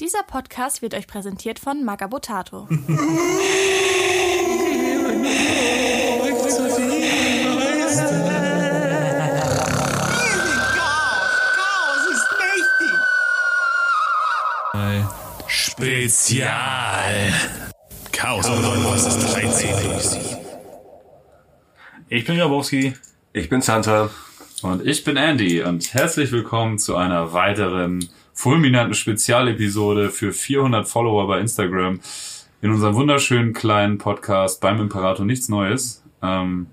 Dieser Podcast wird euch präsentiert von Magabotato. Spezial. Chaos und ist 13. Ich bin Grabowski. Ich bin Santa. Und ich bin Andy und herzlich willkommen zu einer weiteren fulminanten Spezialepisode für 400 Follower bei Instagram in unserem wunderschönen kleinen Podcast beim Imperator Nichts Neues. Ähm,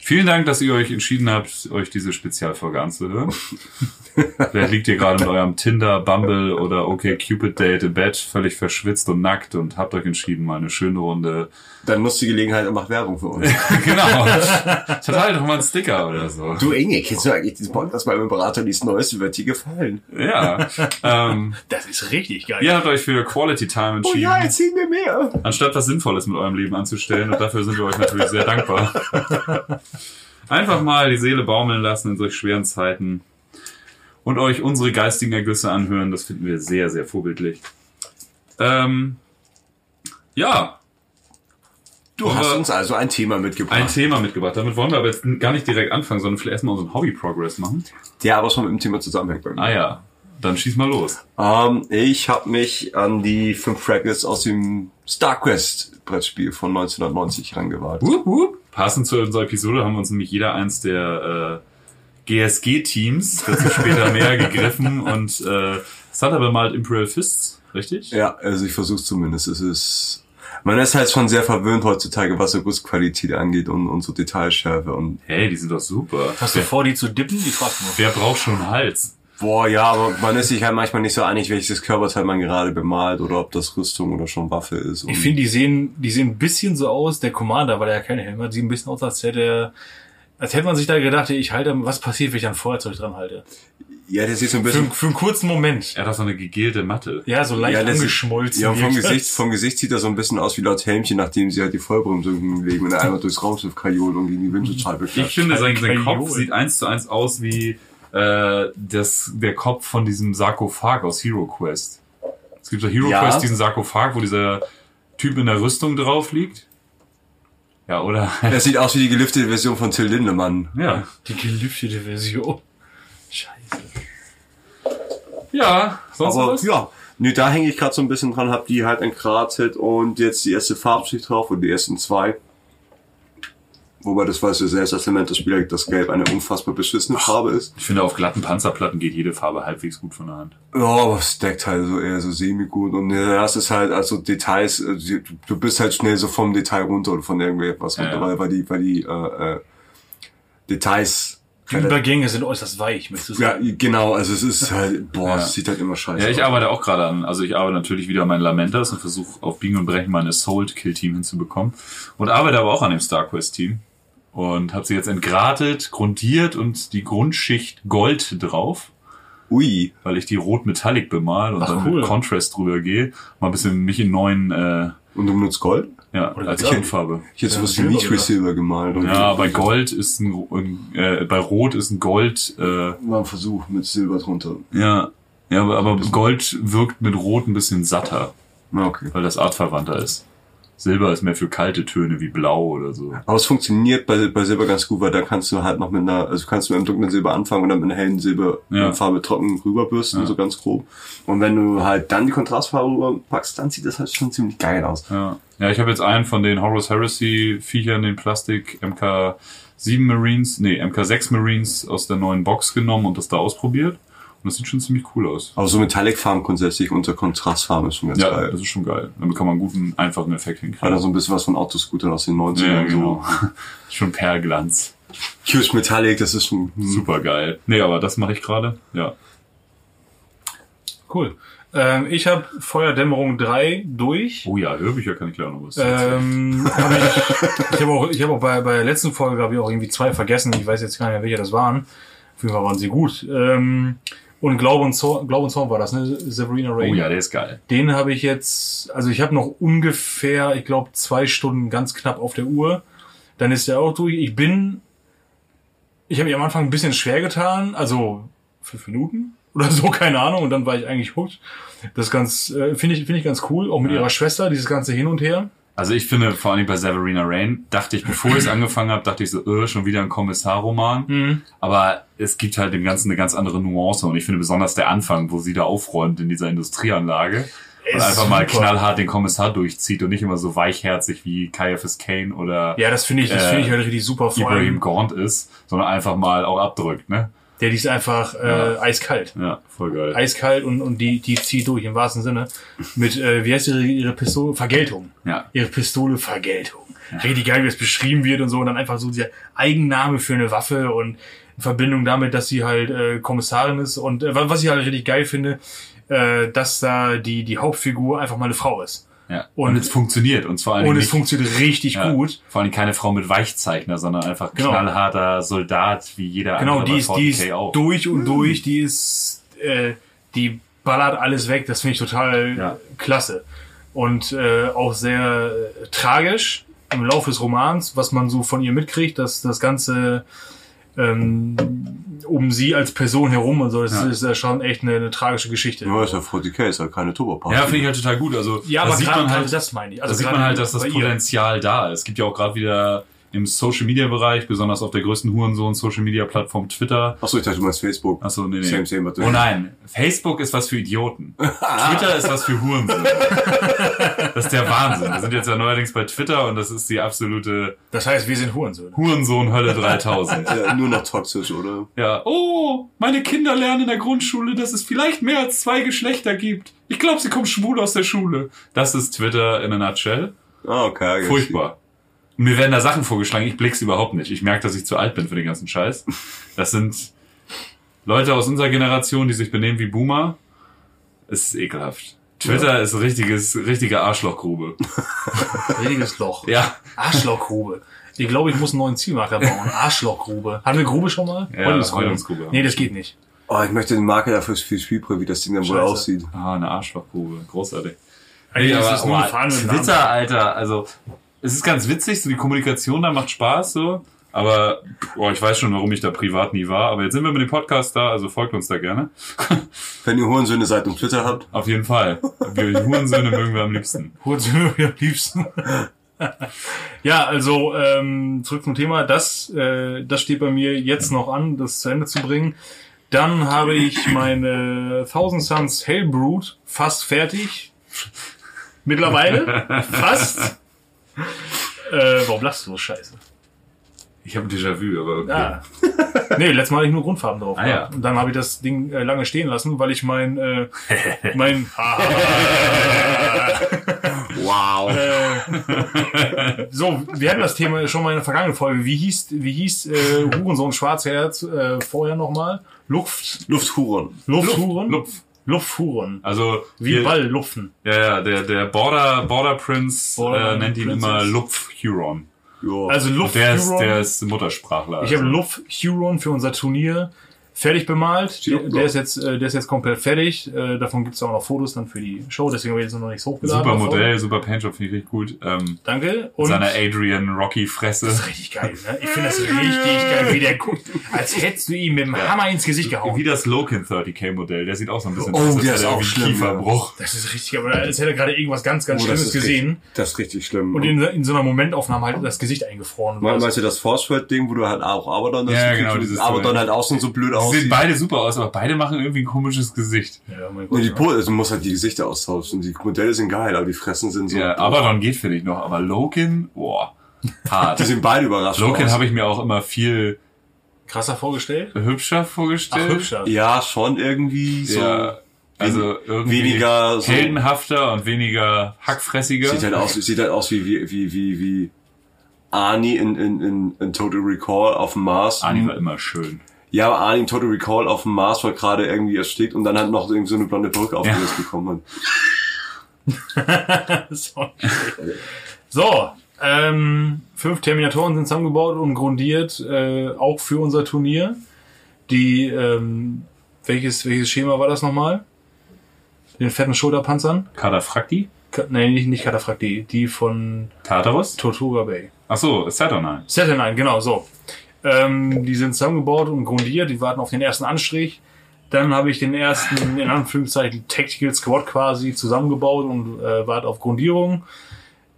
vielen Dank, dass ihr euch entschieden habt, euch diese Spezialfolge anzuhören. Vielleicht liegt ihr gerade mit eurem Tinder, Bumble oder OK Cupid Date im Bett, völlig verschwitzt und nackt und habt euch entschieden, mal eine schöne Runde. Dann nutzt die Gelegenheit und macht Werbung für uns. genau. Verteilt doch mal einen Sticker oder so. du Inge, kennst du eigentlich diesen Podcast beim Imperator nichts Neues? Wird dir gefallen? Ja. Ähm, Das ist richtig geil. ihr habt euch für Quality Time Oh entschieden. ja, erzähl mir mehr. anstatt was Sinnvolles mit eurem Leben anzustellen. Und dafür sind wir euch natürlich sehr dankbar. Einfach mal die Seele baumeln lassen in solch schweren Zeiten und euch unsere geistigen Ergüsse anhören. Das finden wir sehr, sehr vorbildlich. Ähm, ja, Du Aber- hast uns also ein Thema ein mitgebracht, Thema mitgebracht. Damit wollen wir aber jetzt gar nicht direkt anfangen, sondern vielleicht erstmal unseren Hobby-Progress machen. der aber schon mit dem Thema zusammenhängt. Ah ja, dann schieß mal los. Ähm, ich habe mich an die fünf Fragments aus dem StarQuest Brettspiel von 1990 rangewagt. Wup, wup. Passend zu unserer Episode haben wir uns nämlich jeder eins der äh, GSG-Teams, dazu später mehr, gegriffen und äh, Santa bemalt Imperial Fists, richtig? Ja, also ich versuch's zumindest. Es ist man ist halt schon sehr verwöhnt heutzutage, was so Gussqualität angeht und, und so Detailschärfe und Hey, die sind doch super. Hast du wer, vor, die zu dippen? Die fragt nur. wer braucht schon einen Hals? Boah, ja, aber man ist sich halt manchmal nicht so einig, welches Körperteil man gerade bemalt oder ob das Rüstung oder schon Waffe ist. Und Ich finde, die sehen, die sehen ein bisschen so aus, der Commander, weil er ja keine Helme hat, sieht ein bisschen aus, als hätte er, als hätte man sich da gedacht, ich halte, was passiert, wenn ich ein Feuerzeug dran halte? ja, der sieht so ein Für, bisschen. für einen kurzen Moment. Er hat doch so eine gegelte Matte. Ja, so leicht ja, angeschmolzen. Ja, vom das. Gesicht, vom Gesicht sieht er so ein bisschen aus wie Lord Helmchen, nachdem sie halt die Vollbremsung legen und er einmal durchs Raumschiff kajolt und gegen die Windschutzscheibe Ich klatscht. finde, sein, sein Kajol. Kopf sieht eins zu eins aus wie äh, das, der Kopf von diesem Sarkophag aus Hero Quest. Es gibt so Hero Ja. Quest, diesen Sarkophag, wo dieser Typ in der Rüstung drauf liegt. Ja, oder? Das sieht aus wie die geliftete Version von Till Lindemann. ja. Die gelüftete Version. Scheiße. Ja, sonst Aber was? ja, nee, da hänge ich gerade so ein bisschen dran, hab die halt entgratet und jetzt die erste Farbschicht drauf und die ersten zwei. Wobei das weißt du selbst als Elementarspieler, dass Gelb eine unfassbar beschissene Farbe ist. Ich finde, auf glatten Panzerplatten geht jede Farbe halbwegs gut von der Hand. Ja, aber es deckt halt so eher so semi-gut und ja, das ist halt also Details, äh, du- bist halt schnell so vom Detail runter oder von irgendwas Ja, runter, ja. weil, weil die, weil die äh, äh, Details Die Übergänge sind äußerst weich, möchtest du ja, sagen? genau, also es ist halt, boah, Ja. es sieht halt immer scheiße Ja, ich aus. arbeite auch gerade an, also ich arbeite natürlich wieder an meinen Lamentas und versuche auf Biegen und Brechen mein Assault-Kill-Team hinzubekommen. Und arbeite aber auch an dem StarQuest-Team. Und habe sie jetzt entgratet, grundiert und die Grundschicht Gold drauf, Ui, weil ich die rot-metallic bemal und Ach, dann cool. mit Contrast drüber gehe. Mal ein bisschen mich in neuen, äh, und du benutzt Gold? ja, Oder als ich- Grundfarbe. Ich hätte Ja, sowas wie Silber, Mithril oder? Silber gemalt. Und Ja, bei Gold ist ein, ein äh, bei Rot ist ein Gold, äh, War ein Versuch mit Silber drunter. ja, ja, aber, aber Gold wirkt mit Rot ein bisschen satter. Na, okay. weil das artverwandter ist. Silber ist mehr für kalte Töne wie Blau oder so. Aber es funktioniert bei, bei Silber ganz gut, weil da kannst du halt noch mit einer, also kannst du mit einem dunklen Silber anfangen und dann mit einer hellen Silberfarbe Ja. trocken rüberbürsten, Ja. so ganz grob. Und wenn du halt dann die Kontrastfarbe rüberpackst, dann sieht das halt schon ziemlich geil aus. Ja, ja ich habe jetzt einen von den Horus Heresy Viechern, den Plastik MK7 Marines, nee, MK6 Marines aus der neuen Box genommen und das da ausprobiert. Und das sieht schon ziemlich cool aus. Aber so Metallic-Farben grundsätzlich unter Kontrastfarben ist schon ganz Ja, geil. das ist schon geil. Damit kann man einen guten, einfachen Effekt Hat hinkriegen. er so ein bisschen was von Autoscootern aus den 90ern. Ja, genau. schon Perlglanz. So. Huge Metallic, das ist schon, hm. Super geil. Nee, aber das mache ich gerade. Ja. Cool. Ähm, ich habe Feuerdämmerung 3 durch. Oh ja, Hörbücher kann ich gleich noch was. Ähm, hab ich ich habe auch, ich hab auch bei, bei der letzten Folge habe ich auch irgendwie zwei vergessen. Ich weiß jetzt gar nicht mehr, welche das waren. Auf jeden Fall waren sie gut. Ähm, und Glaube und Zorn, Glaube und Zorn war das, ne? Severina Rain. Oh ja, der ist geil. Den habe ich jetzt, also ich habe noch ungefähr, ich glaube, zwei Stunden ganz knapp auf der Uhr. Dann ist der auch durch. Ich bin, ich habe mich am Anfang ein bisschen schwer getan, also fünf Minuten. oder so, keine Ahnung. Und dann war ich eigentlich hooked. Das ganz, äh, finde ich, finde ich ganz cool. Auch mit Ja. ihrer Schwester, dieses ganze Hin und Her. Also ich finde, vor allem bei Severina Rain, dachte ich, bevor ich es angefangen habe, dachte ich so, äh, schon wieder ein Kommissarroman. Mhm. Aber es gibt halt dem Ganzen eine ganz andere Nuance. Und ich finde besonders der Anfang, wo sie da aufräumt in dieser Industrieanlage und einfach mal super. knallhart den Kommissar durchzieht und nicht immer so weichherzig wie Caiaphas Kane oder Ja, das finde ich, das Äh, finde ich halt richtig super. Vor Ibrahim Gaunt ist, sondern einfach mal auch abdrückt, ne? Der die ist einfach äh, Ja. eiskalt. Ja, voll geil. Eiskalt und, und die, die zieht durch im wahrsten Sinne. Mit, äh, wie heißt ihre, ihre Pistole? Vergeltung. Ja. Ihre Pistole Vergeltung. Richtig geil, wie es beschrieben wird und so. Und dann einfach so dieser Eigenname für eine Waffe und in Verbindung damit, dass sie halt äh, Kommissarin ist. Und äh, was ich halt richtig geil finde, äh, dass da die, die Hauptfigur einfach mal eine Frau ist. Ja. Und, Und- es funktioniert. Und vor allem Und es funktioniert richtig ja, gut. Vor allem keine Frau mit Weichzeichner, sondern einfach Genau. knallharter Soldat wie jeder Genau, andere die bei ist, die 40K ist auch. durch und durch, die ist, äh, die ballert alles weg. Das finde ich total Ja. klasse. Und äh, auch sehr äh, tragisch im Laufe des Romans, was man so von ihr mitkriegt, dass das Ganze ähm, um sie als Person herum und so, das Ja. ist ja schon echt eine, eine tragische Geschichte. Ja, ist ja 40k, ist ja keine Turbo-Party. Ja, finde ich halt total gut. Also Ja, da aber sieht gerade man halt, das meine ich. da Also sieht man halt, dass das bei ihr. Potenzial da ist. Es gibt ja auch gerade wieder im Social Media Bereich, besonders auf der größten Hurensohn Social Media Plattform Twitter. Achso, ich dachte, du meinst Facebook. Achso, nee, nee. Same, same, oh nein, Facebook ist was für Idioten. Twitter ist was für Hurensohn. Das ist der Wahnsinn. Wir sind jetzt ja neuerdings bei Twitter und das ist die absolute Das heißt, wir sind Hurensöhne. Hurensohn Hölle 3000. Ja, nur noch toxisch, oder? Ja, oh, meine Kinder lernen in der Grundschule, dass es vielleicht mehr als zwei Geschlechter gibt. Ich glaube, sie kommen schwul aus der Schule. Das ist Twitter in a nutshell. Ah, okay. Furchtbar. Mir werden da Sachen vorgeschlagen, ich blick's überhaupt nicht. Ich merke, dass ich zu alt bin für den ganzen Scheiß. Das sind Leute aus unserer Generation, die sich benehmen wie Boomer. Es ist ekelhaft. Twitter ist richtiges, richtige Arschlochgrube. Richtiges Loch. Ja, Arschlochgrube. Ich glaube, ich muss einen neuen Zielmarker bauen. Arschlochgrube. Hatten wir Grube schon mal? Ja, Häutungsgrube. Häutungsgrube. Nee, das geht nicht. Oh, ich möchte den Marker dafür für Spielprä, wie das Ding dann wohl aussieht. ah, eine Arschlochgrube. Großartig. Eigentlich ist aber, es nur oh. Twitter, Alter, also es ist ganz witzig, so die Kommunikation da macht Spaß so. Aber boah, ich weiß schon, warum ich da privat nie war. Aber jetzt sind wir mit dem Podcast da, also folgt uns da gerne. Wenn ihr Hurensöhne seid und Twitter habt, Auf jeden Fall. Wir Hurensöhne mögen wir am liebsten. Hurensöhne am liebsten. ja, also ähm, zurück zum Thema. Das, äh, das steht bei mir jetzt noch an, das zu Ende zu bringen. Dann habe ich meine Thousand Suns Hellbrood fast fertig. Mittlerweile. fast. Äh, warum lachst du so scheiße? Ich habe ein Déjà-vu, aber okay. Ja. nee, letztes Mal hatte ich nur Grundfarben drauf. Ah, ja. Und dann habe ich das Ding äh, lange stehen lassen, weil ich mein, äh, mein, wow. äh, so, wir hatten das Thema schon mal in der vergangenen Folge. Wie hieß, wie hieß äh, Hurensohn Schwarzherz äh, vorher nochmal? Luft, Lufthuren. Lufthuren? Lupf. Lufthuren. Also Wie Ball lupfen. Ja, ja, der, der Border, Border Prince Border äh, nennt ihn Princess. immer Lupf Huron. Ja. Also Luft der ist, der ist Muttersprachler. Ich habe also. Luft Huron für unser Turnier fertig bemalt. Der, der ist jetzt, äh, der ist jetzt komplett fertig. Äh, davon gibt es auch noch Fotos dann für die Show. Deswegen habe ich jetzt noch nichts hochgeladen. Super davon. Modell, super Paintjob, finde ich richtig gut. Ähm, Danke. Und seine Adrian Rocky Fresse. Das ist richtig geil, ne? Ich finde das richtig geil, wie der guckt. Als hättest du ihm mit dem Hammer ins Gesicht gehauen. Wie das Lokin 30k Modell, der sieht auch so ein bisschen Oh, aus, als der ist auch schlimm, ja. Kieferbruch. Das ist richtig, aber als hätte er gerade irgendwas ganz, ganz Oh, Schlimmes gesehen. Richtig, das ist richtig schlimm. Und in, in so einer Momentaufnahme halt das Gesicht eingefroren. Meinst du das Force-Ding, wo du halt auch Abaddon das Ja, genau, dieses Abaddon halt außen so blöd Die sehen beide super aus, aber beide machen irgendwie ein komisches Gesicht. Ja, mein Nee, Gott. die ja. Po also du musst halt die Gesichter austauschen. Die Modelle sind geil, aber die Fressen sind so. Ja, aber dann geht finde ich noch. Aber Lokin, boah, hart. Die sind beide überrascht. Aus. habe ich mir auch immer viel Krasser vorgestellt? hübscher Ach, vorgestellt. hübscher. Ja, schon irgendwie so. Ja, also irgendwie weniger so- heldenhafter und weniger hackfressiger. Sieht halt aus, sieht halt aus wie, wie, wie, wie, wie Arnie in, in, in, in Total Recall auf dem Mars. Ani war immer schön. Ja, aber Arnie Total Recall auf dem Mars, weil gerade irgendwie erstickt und dann halt noch irgendwie so eine blonde Brücke aufgelöst bekommen hat. so, ähm, fünf Terminatoren sind zusammengebaut und grundiert, äh, auch für unser Turnier. Die, ähm, welches, welches Schema war das nochmal? Den fetten Schulterpanzern? Kadafrakti? Ka Nein, nicht, nicht Kataphrakt, die von Tartarus? Tortuga Bay. Achso, Saturnine. Saturnine, genau, so. Ähm, die sind zusammengebaut und grundiert, die warten auf den ersten Anstrich. dann habe ich den ersten, in Anführungszeichen, Tactical Squad quasi zusammengebaut und äh, warte auf Grundierung.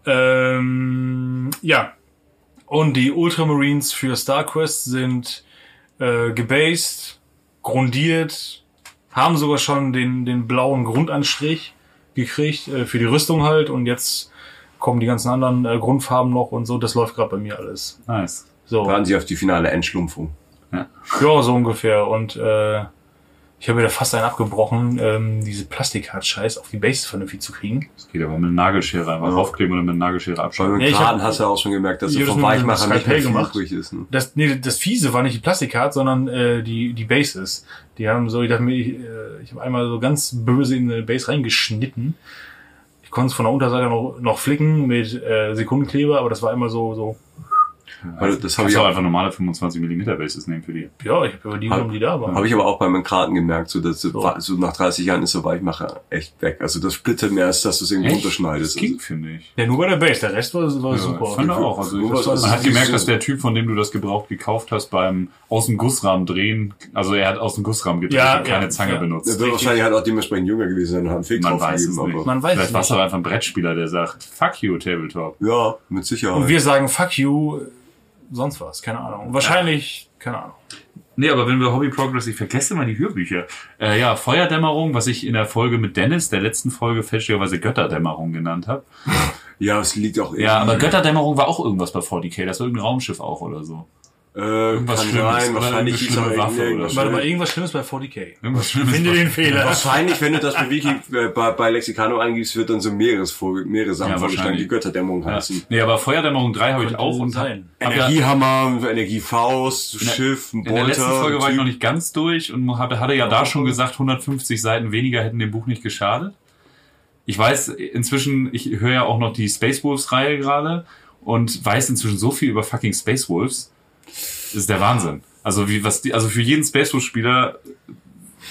Ähm, ja. Und die Ultramarines für StarQuest sind äh, gebased, grundiert, haben sogar schon den, den blauen Grundanstrich gekriegt, äh, für die Rüstung halt. Und jetzt kommen die ganzen anderen äh, Grundfarben noch und so. Das läuft gerade bei mir alles. Nice. So. Warten Sie auf die finale Endschlumpfung. Ja, so ungefähr. Und äh, ich habe mir da fast einen abgebrochen, ähm, diese Plastikhart-Scheiß auf die Bases vernünftig zu kriegen. Das geht aber mit einer Nagelschere einfach Ja. raufkleben oder mit einer Nagelschere Bei abschneiden. den Ja, Karten hast du auch schon gemerkt, dass hab vom Weichmacher nicht mehr gemacht. übrig ist. Ne? Das, nee, das Fiese war nicht die Plastikhart, sondern äh, die, die Bases. Die haben so, ich dachte mir, ich, äh, ich habe einmal so ganz böse in eine Base reingeschnitten. Ich konnte es von der Unterseite noch, noch flicken mit äh, Sekundenkleber, aber das war immer so, so, Weil das habe Kannst ich du auch einfach normale 25 mm Bases nehmen für die. ja, ich habe über die genommen, die da waren. habe ich aber auch bei meinen Karten gemerkt, so dass so. So. so nach 30 Jahren ist der Weichmacher echt weg. Also das splittert mehr, als dass du es irgendwie Das runterschneidest. ging, finde ich. Ja, nur bei der Base, der Rest war, war Ja, super. Ich fand auch. Also ich, was- man hat gemerkt, so- dass der Typ, von dem du das gebraucht gekauft hast, beim aus dem Gussrahmen drehen, also er hat aus dem Gussrahmen gedreht Ja, und keine ja, Zange ja. Er benutzt. wird wahrscheinlich halt auch dementsprechend jünger gewesen sein und hat einen Fick Man drauf weiß es gegeben, nicht. aber Man weiß Vielleicht es war es nicht. aber einfach ein Brettspieler, der sagt, fuck you, Tabletop. ja, mit Sicherheit. Und wir sagen fuck you, sonst was, keine Ahnung. Wahrscheinlich, keine Ahnung. Nee, aber wenn wir Hobby Progress, ich vergesse mal die Hörbücher. Äh, ja, Feuerdämmerung, was ich in der Folge mit Dennis, der letzten Folge fälschlicherweise Götterdämmerung genannt habe. ja, es liegt auch Ja, aber Götterdämmerung war auch irgendwas bei 40k, das war irgendein Raumschiff auch oder so. Äh, irgendwas kann Schlimmes sein, wahrscheinlich hieß schlimme Waffe irgendwas oder Warte mal, Schlimmes. irgendwas Schlimmes bei 40k. Irgendwas Schlimmes. Finde den Fehler. Wahrscheinlich, wenn du das bei Wiki, äh, bei, bei Lexicano eingibst, wird dann so Meeresvogel, mehrere Sachen Ja, vorgeschlagen, wahrscheinlich. die Götterdämmung Ja. heißen. Nee, aber Feuerdämmerung 3 habe ich auch und sein. ja, Energiehammer, Energiefaust, der- Schiff, ein in der letzten Bolter. Folge war ich noch nicht ganz durch und hatte, hatte ja da schon gesagt, 150 Seiten weniger hätten dem Buch nicht geschadet. Ich weiß inzwischen, ich höre ja auch noch die Space Wolves Reihe gerade und weiß inzwischen so viel über fucking Space Wolves. Das ist der Wahnsinn. Also wie was die, also für jeden Space Spieler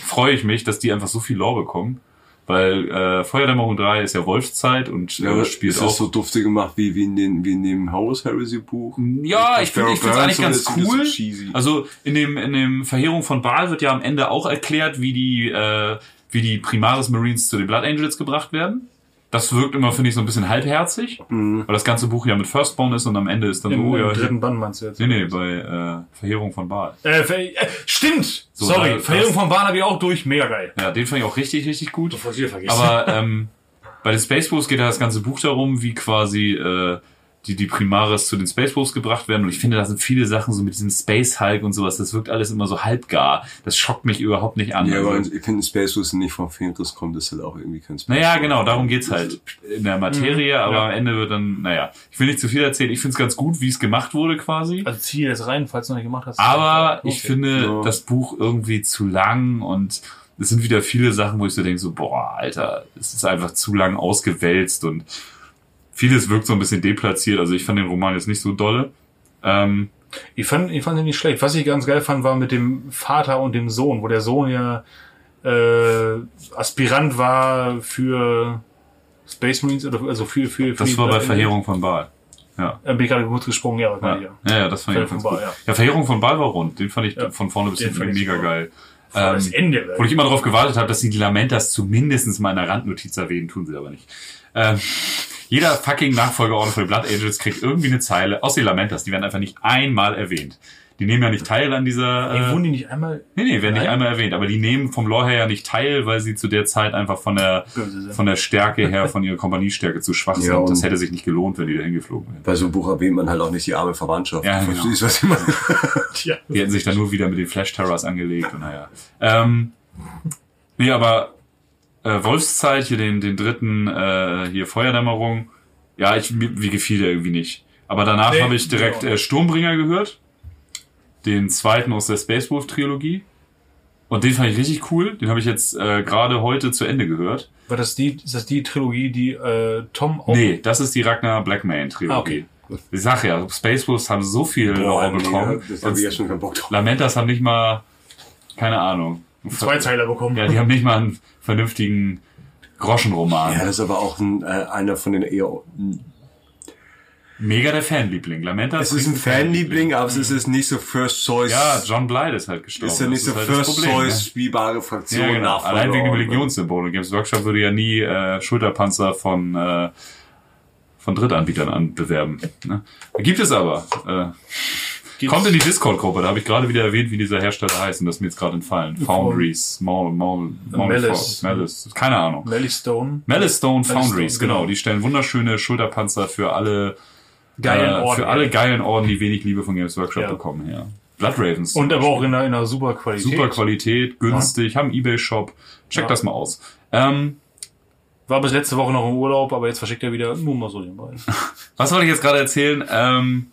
freue ich mich, dass die einfach so viel Lore bekommen, weil äh, Feuerdämmerung 3 ist ja Wolfszeit und Ja, äh, aber spielt ist auch das so duftig gemacht wie, wie in den, wie in dem Horus Heresy Buch? Ja, ich finde ich finde es eigentlich ganz ist so cool. cheesy. Also in dem in dem Verheerung von Baal wird ja am Ende auch erklärt, wie die äh, wie die Primaris Marines zu den Blood Angels gebracht werden. Das wirkt immer finde ich so ein bisschen halbherzig, weil das ganze Buch ja mit Firstborn ist und am Ende ist dann Im, so im ja dritten Band meinst du jetzt? nee nee bei äh, Verheerung von Baal. Äh, Ver äh, stimmt! So, Sorry, da- Verheerung das- von Bahn habe ich auch durch, mega geil. Ja, den fand ich auch richtig richtig gut. Bevor ich wieder vergesse. Aber ähm, bei den Space Wolves geht ja das ganze Buch darum, wie quasi äh, die, die Primaris zu den Space Wolves gebracht werden. Und ich finde, da sind viele Sachen so mit diesem Space Hulk und sowas. Das wirkt alles immer so halbgar. Das schockt mich überhaupt nicht an. Ja, aber also, ich finde, Space Wars nicht vom Fenris kommt, ist halt auch irgendwie kein Space naja, genau, darum geht's halt in der Materie, aber am Ende wird dann, naja, ich will nicht zu viel erzählen. Ich finde es ganz gut, wie es gemacht wurde quasi. also zieh dir das rein, falls du noch nicht gemacht hast. Aber Okay. ich finde Ja. das Buch irgendwie zu lang und es sind wieder viele Sachen, wo ich so denke, so, boah, Alter, es ist einfach zu lang ausgewälzt und vieles wirkt so ein bisschen deplatziert. Also ich fand den Roman jetzt nicht so dolle. Ähm, Ich fand, ich fand ihn nicht schlecht. Was ich ganz geil fand, war mit dem Vater und dem Sohn, wo der Sohn ja äh, Aspirant war für Space Marines oder also für für, für das war bei äh, Verheerung von Baal. Ja. Äh, bin ich gerade kurz gesprungen, ja, Ja, ja. ja. ja, das fand ich Verheerung ganz von gut. Baal, ja. Ja, Verheerung von Baal war rund. Den fand ich Ja. von vorne bis hinten ich mega geil. Allem das Ähm, Ende. Wo ich immer darauf gewartet habe, dass sie die Lamentas zumindest mal in der Randnotiz erwähnen, tun sie aber nicht. Ähm, jeder fucking Nachfolgeorden von den Blood Angels kriegt irgendwie eine Zeile, aus den Lamentas, die werden einfach nicht einmal erwähnt. Die nehmen ja nicht teil an dieser... Ey, Äh, wurden die nicht einmal nee, nee, werden nicht Nein? einmal erwähnt, aber die nehmen vom Lore her ja nicht teil, weil sie zu der Zeit einfach von der, von der Stärke her, von ihrer Kompaniestärke zu schwach Ja, sind. Das hätte sich nicht gelohnt, wenn die da hingeflogen wären. Bei so einem Buch erwähnt man halt auch nicht die arme Verwandtschaft. Ja, genau. Verstehst, was ich meine? Die hätten sich dann nur wieder mit den Flash Terrors angelegt und naja. Ähm, nee, aber äh, Wolfszeit, hier den, den dritten, äh, hier Feuerdämmerung, ja, ich, mir, mir gefiel der irgendwie nicht. Aber danach Nee, habe ich direkt ja. äh, Sturmbringer gehört. Den zweiten aus der Space Wolf Trilogie. Und den fand ich richtig cool. Den habe ich jetzt äh, gerade heute zu Ende gehört. War das die, ist das die Trilogie, die äh, Tom auch Nee, das ist die Ragnar Blackman Trilogie. Ah, okay. Ich sag ja, Space Wolves haben so viel Lore nee, bekommen. das habe ich ja schon keinen Bock drauf. Lamentas haben nicht mal, keine Ahnung. Zwei Zeiler bekommen. Ja, die haben nicht mal einen vernünftigen Groschenroman. Ja, das ist aber auch ein, äh, einer von den eher mega der Fanliebling. Lamenta Es ist ein Fanliebling, aber es ist nicht so First Choice. Ja, John Blythe ist halt gestorben. ist ja nicht Das so halt First Problem, ne? Choice spielbare Fraktion. Ja, genau. Allein wegen dem Religionssymbol. Und Games Workshop würde ja nie äh, Schulterpanzer von, äh, von Drittanbietern anbewerben. Ne? Gibt es aber. Äh, kommt in die Discord-Gruppe, da habe ich gerade wieder erwähnt, wie dieser Hersteller heißt und das ist mir jetzt gerade entfallen. Foundries, Maul, Maul, Maul, Malice. Malice. Keine Ahnung. Melly Stone. Malice Stone Malice Foundries, genau. genau. Die stellen wunderschöne Schulterpanzer für alle Geilen äh, Orden. für alle geilen Orden, die wenig Liebe von Games Workshop Ja. bekommen. Ja. Blood Ravens. Und aber auch in einer, in einer super Qualität. Super Qualität, günstig, haben Ebay-Shop. Check Ja. das mal aus. Ähm, War bis letzte Woche noch im Urlaub, aber jetzt verschickt er wieder nur mal so den Ball. was wollte ich jetzt gerade erzählen? Ähm.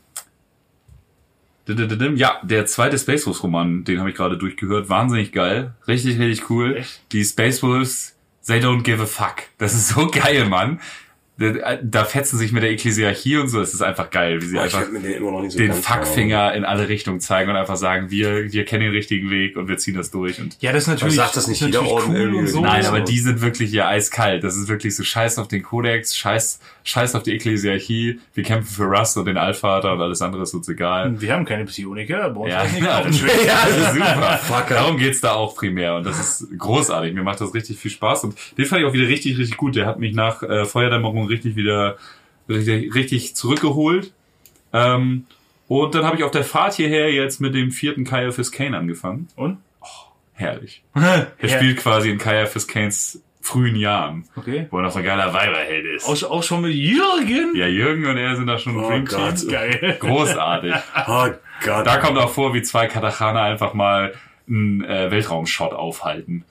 Ja, der zweite Space Wolves Roman, den habe ich gerade durchgehört. Wahnsinnig geil. Richtig, richtig cool. Die Space Wolves, they don't give a fuck. Das ist so geil, Mann. Da, fetzen sich mit der Ekklesiarchie und so. Es ist einfach geil, wie sie Boah, einfach den so den Fuckfinger in alle Richtungen zeigen und einfach sagen, wir, wir kennen den richtigen Weg und wir ziehen das durch. Und Ja, das ist natürlich, sagt das nicht jeder Orden cool und so. Nein, aber die sind wirklich hier eiskalt. Das ist wirklich so scheiß auf den Kodex, scheiß, scheiß auf die Ekklesiarchie. Wir kämpfen für Rust und den Allvater und alles andere ist uns egal. Wir haben keine Psioniker, bei uns Ja, ja, das, ist super. Darum geht's da auch primär und das ist großartig. Mir macht das richtig viel Spaß und den fand ich auch wieder richtig, richtig gut. Der hat mich nach äh, Feuerdämmerung richtig wieder richtig, richtig zurückgeholt. Ähm, und dann habe ich auf der Fahrt hierher jetzt mit dem vierten Caiaphas Kane angefangen. Und? Herrlich. Er spielt quasi in Caiaphas Kanes frühen Jahren, Okay. wo er noch so ein geiler Weiberheld ist. Auch, auch schon mit Jürgen? Ja, Jürgen und er sind da schon ein Oh Dream Gott. Geil. Großartig. Oh Gott. Da kommt auch vor, wie zwei Katachana einfach mal einen äh, Weltraumshot aufhalten.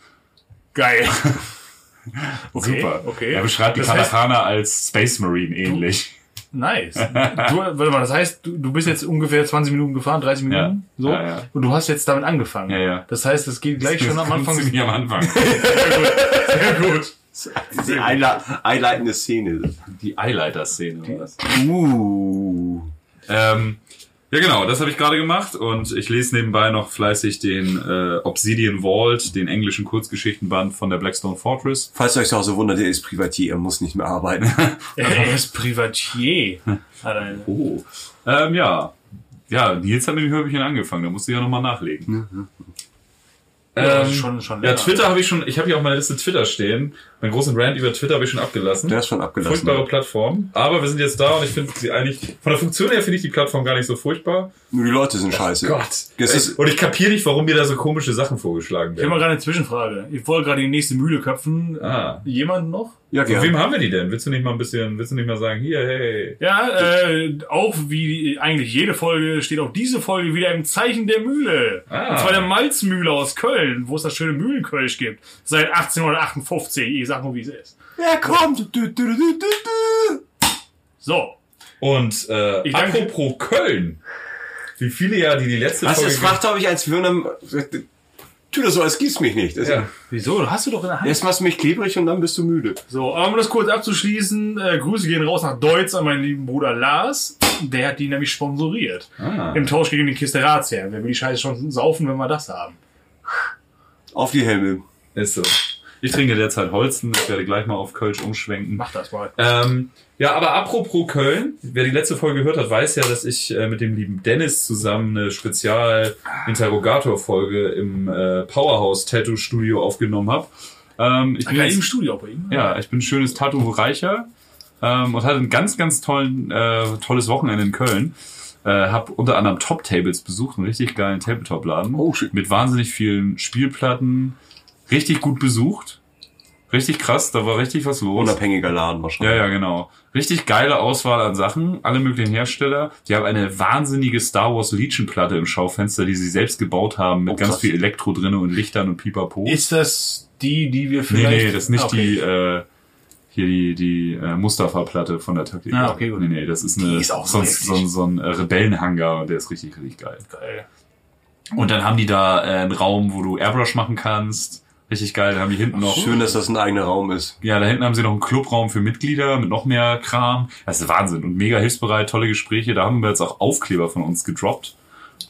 Geil. Okay, Super. okay. Er beschreibt die Das heißt- Katachana als Space Marine ähnlich. Nice. Du, warte mal, das heißt, du, du bist jetzt ungefähr 20 Minuten gefahren, 30 Minuten? Ja. So? Ja, ja. Und du hast jetzt damit angefangen. Ja, ja. Das heißt, es geht gleich schon am Anfang. Ziemlich am Anfang. Sehr gut. die einle- einleitende Szene. Die Eileiter-Szene. das. Uh. Ähm, ja, genau, das habe ich gerade gemacht und ich lese nebenbei noch fleißig den äh, Obsidian Vault, den englischen Kurzgeschichtenband von der Blackstone Fortress. Falls ihr euch auch so wundert, er ist Privatier, er muss nicht mehr arbeiten. Er ist Privatier. Oh. Ähm, ja. Ja, Nils hat mit dem Hörbchen angefangen, da musste ich ja nochmal nachlegen. Ja, Ähm, schon, schon Ja. Twitter habe ich schon, ich habe hier auch meine Liste Twitter stehen. Meinen großen Rant über Twitter habe ich schon abgelassen. Der ist schon abgelassen. Furchtbare Plattform. Aber wir sind jetzt da und ich finde sie eigentlich, von der Funktion her finde ich die Plattform gar nicht so furchtbar. Nur die Leute sind scheiße. Es Es ist, und ich kapiere nicht, warum mir da so komische Sachen vorgeschlagen Ich habe mal werden. gerade eine Zwischenfrage. Ich wollte gerade die nächste Mühle köpfen. Ah. Jemand noch? ja, Von wem gerne. haben wir die denn? Willst du nicht mal ein bisschen, willst du nicht mal sagen, hier, hey. Ja, äh, auch wie eigentlich jede Folge steht auch diese Folge wieder im Zeichen der Mühle. Ah. Und zwar der Malzmühle aus Köln, wo es das schöne Mühlenkölsch gibt. Seit 1858. Nur, wie es ist. Wer kommt? Du, du, du, du, du. So. Und äh, Ich danke- apropos Köln. Wie viele ja, die die letzte Was, Folge... es fragt, ob ich eins will und dann, tu das so, als gibt's mich nicht. Ja. Wieso? Hast du doch in der Hand. Erst machst du mich klebrig und dann bist du müde. So, um das kurz abzuschließen, äh, Grüße gehen raus nach Deutsch an meinen lieben Bruder Lars. Der hat die nämlich sponsoriert. Ah. Im Tausch gegen den Kiste Razzia. Wer will die Scheiße schon saufen, wenn wir das haben? Auf die Helme. Ist so. Ich trinke derzeit Holzen, ich werde gleich mal auf Kölsch umschwenken. Mach das mal. Ähm, ja, aber apropos Köln, wer die letzte Folge gehört hat, weiß ja, dass ich äh, mit dem lieben Dennis zusammen eine Spezial-Interrogator-Folge im äh, Powerhouse-Tattoo-Studio aufgenommen habe. Ähm, ich bin Ja, jetzt- im Studio auch bei ihm. ja, ich bin ein schönes Tattoo-Reicher ähm, und hatte ein ganz, ganz tollen, äh, tolles Wochenende in Köln. Äh, hab unter anderem Top Tables besucht, einen richtig geilen Tabletop-Laden. Oh, shit. Mit wahnsinnig vielen Spielplatten. Richtig gut besucht. Richtig krass, da war richtig was los. Unabhängiger Laden Ja, wahrscheinlich. ja, genau. Richtig geile Auswahl an Sachen, alle möglichen Hersteller. Die haben eine wahnsinnige Star Wars Legion Platte im Schaufenster, die sie selbst gebaut haben, mit Oh, ganz viel Elektro drinne und Lichtern und Pipapo. Ist das die, die wir nee, vielleicht... nee, das ist nicht Ah, okay. die, äh, hier die, die äh, Mustafa-Platte von der Taktik. Ah, okay, gut. Nee, nee, das ist eine, ist auch so, so, ein- so ein äh, Rebellenhangar und der ist richtig, richtig geil. Geil. Und dann haben die da äh, einen Raum, wo du Airbrush machen kannst. Richtig geil. Dann haben die hinten noch. Schön, dass das ein eigener Raum ist. Ja, da hinten haben sie noch einen Clubraum für Mitglieder mit noch mehr Kram. Das ist Wahnsinn und mega hilfsbereit, tolle Gespräche. Da haben wir jetzt auch Aufkleber von uns gedroppt.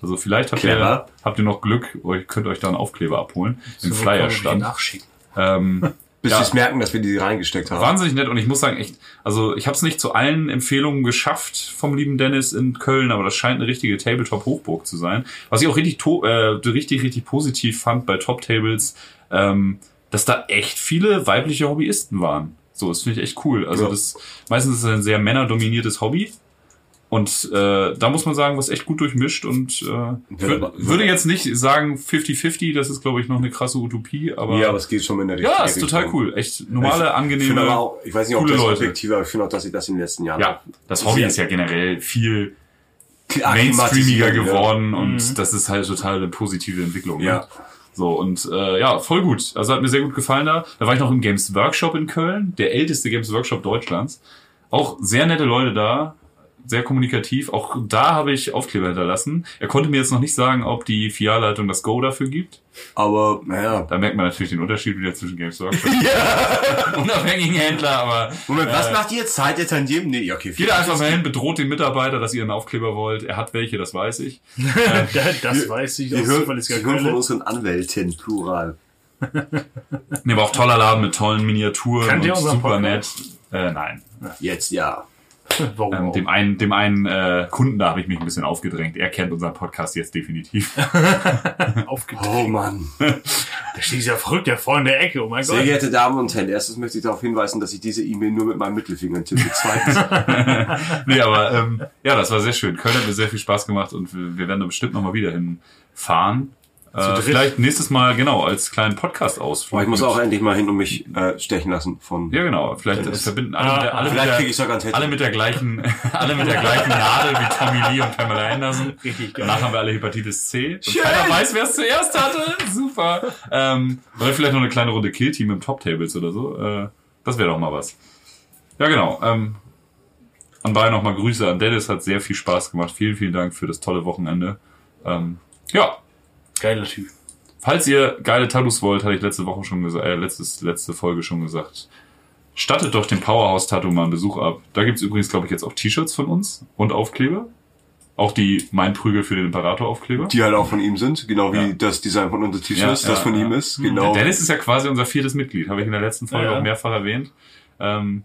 Also vielleicht habt ihr, habt ihr noch Glück, euch könnt euch da einen Aufkleber abholen. Im So, Flyerstand. Nachschicken. Ähm, bis Ja. sie es merken, dass wir die reingesteckt haben. Wahnsinnig nett und ich muss sagen, echt, also ich habe es nicht zu allen Empfehlungen geschafft vom lieben Dennis in Köln, aber das scheint eine richtige Tabletop-Hochburg zu sein. Was ich auch richtig, to äh, richtig, richtig positiv fand bei Top Tables, ähm, dass da echt viele weibliche Hobbyisten waren. So, das finde ich echt cool. Also Ja. das meistens ist es ein sehr männerdominiertes Hobby. Und äh, da muss man sagen, was echt gut durchmischt und äh, würd, würde jetzt nicht sagen 50-50, das ist glaube ich noch eine krasse Utopie, aber ja, aber es geht schon in der richtigen ja, ist total cool. Echt normale, Ich angenehme. aber auch, ich weiß nicht, ob coole das Leute. objektiv, aber ich finde auch, dass sie das in den letzten Jahren Ja, das Hobby ist ja generell viel mainstreamiger geworden und das ist halt total eine positive Entwicklung. ne? So, und äh, ja, voll gut. Also hat mir sehr gut gefallen da. Da war ich noch im Games Workshop in Köln, der älteste Games Workshop Deutschlands. Auch sehr nette Leute da, sehr kommunikativ. Auch da habe ich Aufkleber hinterlassen. Er konnte mir jetzt noch nicht sagen, ob die Filialleitung das Go dafür gibt. Aber, naja. Da merkt man natürlich den Unterschied wieder zwischen Games Workshop und unabhängigen Händler, aber Moment, was macht ihr jetzt? Zahlt ihr jedem? Nee, okay. Geht einfach mal hin, bedroht den Mitarbeiter, dass ihr einen Aufkleber wollt. Er hat welche, das weiß ich. das weiß ich Wir hören, wir hören von unseren Anwälten, plural. Nee, aber auch toller Laden mit tollen Miniaturen Kennt ihr und unseren super nett. Podcast? Äh, nein. Jetzt ja. Warum Ähm, dem einen, dem einen äh, Kunden, da habe ich mich ein bisschen aufgedrängt. Er kennt unseren Podcast jetzt definitiv. aufgedreht. Oh Mann. Da steht ja verrückt, der vor in der Ecke. Oh mein Sehr Gott. geehrte Damen und Herren, erstens möchte ich darauf hinweisen, dass ich diese E-Mail nur mit meinem Mittelfinger tippe. Zweitens, nee, aber ähm, ja, das war sehr schön. Köln hat mir sehr viel Spaß gemacht und wir, wir werden da bestimmt nochmal wieder hinfahren. Äh, vielleicht nächstes Mal, genau, als kleinen Podcast-Ausflug. aber ich muss auch endlich mal hin und mich äh, stechen lassen von... Ja, genau. Vielleicht ist- verbinden alle, Ah, mit der, alle, mit Vielleicht der, alle mit der gleichen, alle mit der gleichen Nadel wie Tommy Lee und Pamela Anderson. Richtig geil. Danach haben wir alle Hepatitis C. Und keiner weiß, wer es zuerst hatte. Super. Ähm, oder vielleicht noch eine kleine Runde Killteam im Top Tables oder so. Äh, das wäre doch mal was. Ja, genau. Ähm, anbei nochmal Grüße an Dennis. Hat sehr viel Spaß gemacht. Vielen, vielen Dank für das tolle Wochenende. Ähm, ja, Geiler Typ. Falls ihr geile Tattoos wollt, hatte ich letzte Woche schon gesagt, äh, letztes, letzte Folge schon gesagt. Stattet doch dem Powerhouse Tattoo mal einen Besuch ab. Da gibt's übrigens, glaube ich, jetzt auch T-Shirts von uns und Aufkleber. Auch die Mein Prügel für den Imperator Aufkleber. Die halt auch von ihm sind, genau wie Ja. das Design von unser T-Shirts, Ja, das ja, von ja. ihm ist. Genau. Der Dennis ist ja quasi unser viertes Mitglied, habe ich in der letzten Folge Ja. auch mehrfach erwähnt. Ähm,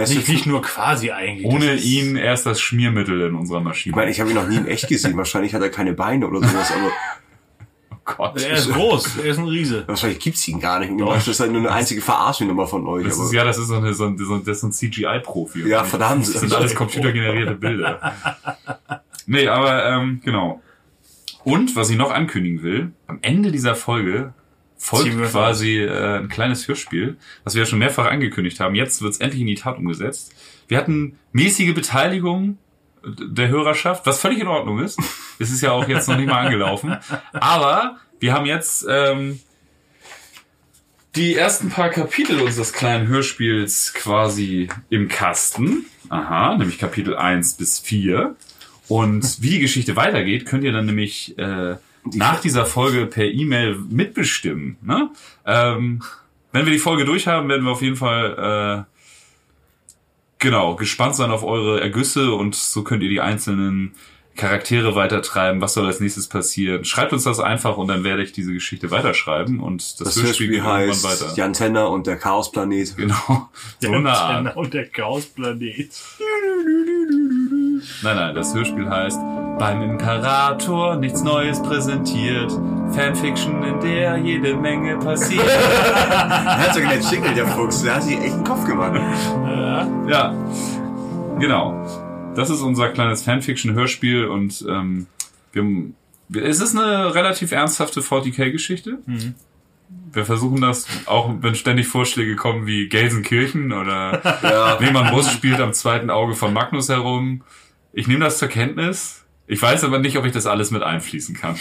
Es Nicht, nicht nur quasi eigentlich. ohne Das ist- ihn erst das Schmiermittel in unserer Maschine. Ich meine, ich habe ihn noch nie in echt gesehen. Wahrscheinlich hat er keine Beine oder sowas, aber Gott. Er ist groß, er ist ein Riese. wahrscheinlich gibt's ihn gar nicht. Und das ist halt nur eine einzige Verarschnummer von euch. Das ist, Aber, ja, das ist so, eine, so ein, so ein, das ist ein CGI-Profi. ja, verdammt. Das sind alles computergenerierte Bilder. Nee, aber ähm, genau. Und was ich noch ankündigen will, am Ende dieser Folge folgt quasi äh, ein kleines Hörspiel, was wir ja schon mehrfach angekündigt haben. Jetzt wird es endlich in die Tat umgesetzt. Wir hatten mäßige Beteiligung der Hörerschaft, was völlig in Ordnung ist. Es ist ja auch jetzt noch nicht mal angelaufen. Aber wir haben jetzt ähm, die ersten paar Kapitel unseres kleinen Hörspiels quasi im Kasten. Aha, nämlich Kapitel 1 bis 4. Und wie die Geschichte weitergeht, könnt ihr dann nämlich äh, nach dieser Folge per E-Mail mitbestimmen. Ne? Ähm, wenn wir die Folge durchhaben, werden wir auf jeden Fall äh, genau gespannt sein auf eure Ergüsse und so könnt ihr die einzelnen Charaktere weitertreiben. Was soll als nächstes passieren? Schreibt uns das einfach und dann werde ich diese Geschichte weiterschreiben und das, das Hörspiel geht irgendwann heißt weiter. Jan Tenner und der Chaosplanet. Genau. So eine Art. Genau, der Chaosplanet. Nein, nein, das Hörspiel heißt Beim Imperator nichts Neues präsentiert. Fanfiction, in der jede Menge passiert. Er hat sogar den Jingle, der Fuchs. Der hat sich echt einen Kopf gemacht. ja, genau. Das ist unser kleines Fanfiction-Hörspiel und ähm, wir, es ist eine relativ ernsthafte 40k-Geschichte. Wir versuchen das, auch wenn ständig Vorschläge kommen wie Gelsenkirchen oder Ja. Lehmann Bus spielt am zweiten Auge von Magnus herum. Ich nehme das zur Kenntnis. Ich weiß aber nicht, ob ich das alles mit einfließen kann.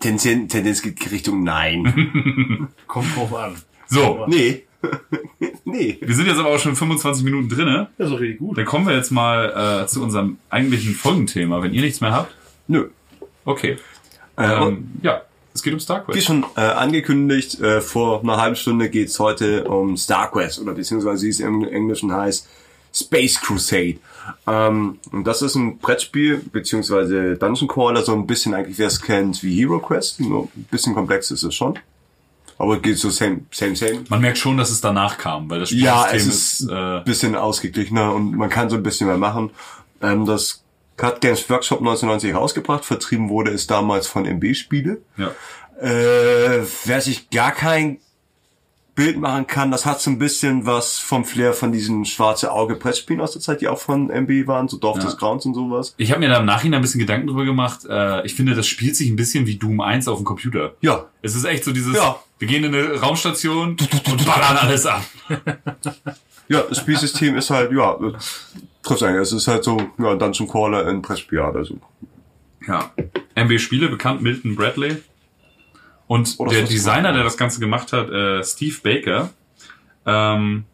Tendenz, Tendenz geht Richtung Nein. Kommt drauf an. So, Nee. nee. wir sind jetzt aber auch schon 25 Minuten drinne. Das ist doch richtig gut. Dann kommen wir jetzt mal äh, zu unserem eigentlichen Folgenthema. Wenn ihr nichts mehr habt, Nö. okay. Äh, Ähm, ja, es geht um wie StarQuest. schon äh, angekündigt, äh, vor einer halben Stunde geht's heute um StarQuest oder beziehungsweise wie es im Englischen heißt, Space Crusade. Ähm, und das ist ein Brettspiel, beziehungsweise Dungeon Crawler, so ein bisschen eigentlich, wer es kennt, wie Hero Quest. Nur ein bisschen komplex ist es schon. Aber geht so same, same, same. Man merkt schon, dass es danach kam, weil das Ja, Spielsystem es ist ist, ein äh, bisschen ausgeglichener und man kann so ein bisschen mehr machen. Ähm, das hat Games Workshop 1990 rausgebracht. Vertrieben wurde es damals von MB Spiele. ja. Äh, wer sich gar kein Bild machen kann, das hat so ein bisschen was vom Flair von diesen schwarze Auge Pressspielen aus der Zeit, die auch von MB waren, so Dorf Ja. des Grauens und sowas. Ich habe mir da im Nachhinein ein bisschen Gedanken drüber gemacht. Äh, ich finde, das spielt sich ein bisschen wie Doom 1 auf dem Computer. Ja, Es ist echt so dieses, Ja. wir gehen in eine Raumstation und ballern alles ab. ja, das Spielsystem ist halt, ja, trifft eigentlich. Es ist halt so, ja, Dungeon Crawler in Pressspielart, also. Ja. MB Spiele, bekannt Milton Bradley. Und das der Designer, der das Ganze gemacht hat, äh, Steve Baker, ähm,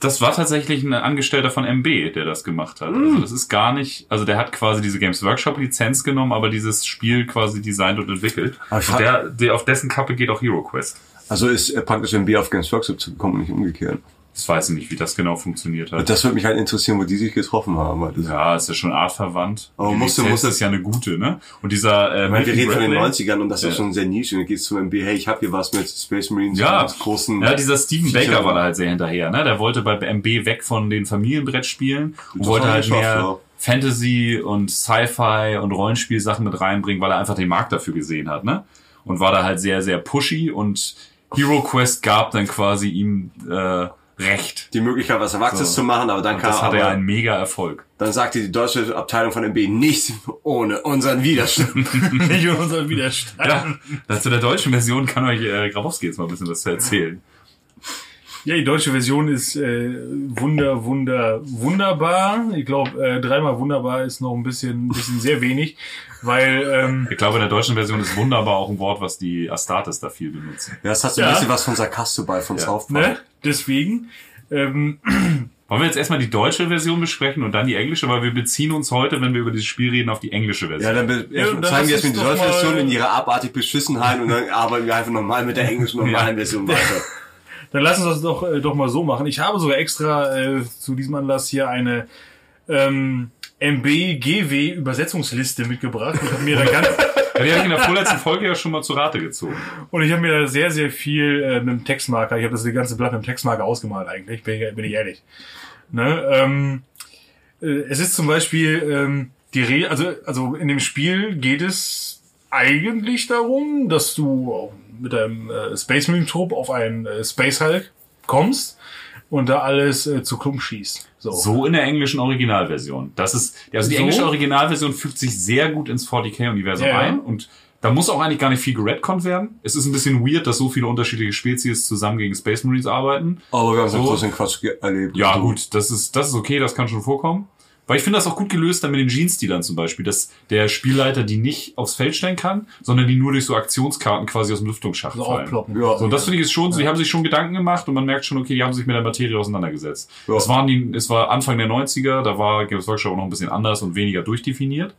das war tatsächlich ein Angestellter von MB, der das gemacht hat. Hm. Also das ist gar nicht, also der hat quasi diese Games Workshop Lizenz genommen, aber dieses Spiel quasi designt und entwickelt. Und der, der, auf dessen Kappe geht auch Hero Quest. Also ist äh, praktisch MB auf Games Workshop zugekommen und nicht umgekehrt. Das weiß ich nicht, wie das genau funktioniert hat. Das würde mich halt interessieren, wo die sich getroffen haben. Das, Ja, ist ja schon artverwandt. Aber musste- Lizenz musste- ist ja eine gute, ne? Und dieser äh, meine, wir reden von den Bradley- 90ern und das ist Ja. schon sehr nischig. Und dann geht's zum MB, hey, ich habe hier was mit Space Marines Ja, großen... ja, dieser Steven Viecher. Baker war da halt sehr hinterher, ne? Der wollte bei MB weg von den Familienbrettspielen und Das wollte halt mehr ja. Fantasy und Sci-Fi und Rollenspielsachen mit reinbringen, weil er einfach den Markt dafür gesehen hat, ne? Und war da halt sehr, sehr pushy und Hero Quest gab dann quasi ihm äh, Recht. die Möglichkeit, was Erwachsenes So. zu machen, aber dann Und kam das hatte aber, ja einen mega Erfolg. dann sagte die deutsche Abteilung von MB nicht ohne unseren Widerstand. Nicht unser Widerstand. Ja, dazu der deutschen Version kann euch äh, Grabowski jetzt mal ein bisschen was zu erzählen. Ja, die deutsche Version ist äh, wunder, wunder, wunderbar. Ich glaube, äh, dreimal wunderbar ist noch ein bisschen, ein bisschen sehr wenig, weil ähm, Ich glaube, in der deutschen Version ist wunderbar auch ein Wort, was die Astartes da viel benutzen. ja, das hat so Ja. ein bisschen was von Sarkasto bei von South Park. ne, deswegen. Ähm, Wollen wir jetzt erstmal die deutsche Version besprechen und dann die englische, weil wir beziehen uns heute, wenn wir über dieses Spiel reden, auf die englische Ja, Version. dann, be Ja, dann zeigen wir lass jetzt mit uns die deutsche Version in ihrer abartig Beschissenheit und dann arbeiten wir einfach nochmal mit der englischen normalen Version weiter. Dann lass uns das doch, äh, doch mal so machen. Ich habe sogar extra äh, zu diesem Anlass hier eine ähm, MB-GW Übersetzungsliste mitgebracht. Ich habe mir da ganz, Ja, die habe ich in der vorletzten Folge ja schon mal zu Rate gezogen. und ich habe mir da sehr, sehr viel äh, mit dem Textmarker, ich habe das ganze Blatt mit dem Textmarker ausgemalt eigentlich, bin ich, bin ich ehrlich. Ne? Ähm, äh, es ist zum Beispiel ähm, die Re also, also in dem Spiel geht es eigentlich darum, dass du mit deinem äh, Space Marine Trupp auf einen äh, Space Hulk kommst und da alles äh, zu Klump schießt. So. So in der englischen Originalversion. Das ist, also die So? englische Originalversion fügt sich sehr gut ins 40k-Universum Ja, ja. ein und da muss auch eigentlich gar nicht viel geredconnt werden. Es ist ein bisschen weird, dass so viele unterschiedliche Spezies zusammen gegen Space Marines arbeiten. Aber wir haben so großen Quatsch erlebt. Ja, gut, das ist, das ist okay, das kann schon vorkommen. Weil ich finde das auch gut gelöst dann mit den Jeans-Dealern zum Beispiel, dass der Spielleiter die nicht aufs Feld stellen kann, sondern die nur durch so Aktionskarten quasi aus dem Lüftungsschacht so fallen. aufploppen. Ja. So, und das finde ich ist schon, so, die haben sich schon Gedanken gemacht und man merkt schon, okay, die haben sich mit der Materie auseinandergesetzt. Ja. Es waren die, es war Anfang der 90er, da war Games Workshop auch noch ein bisschen anders und weniger durchdefiniert.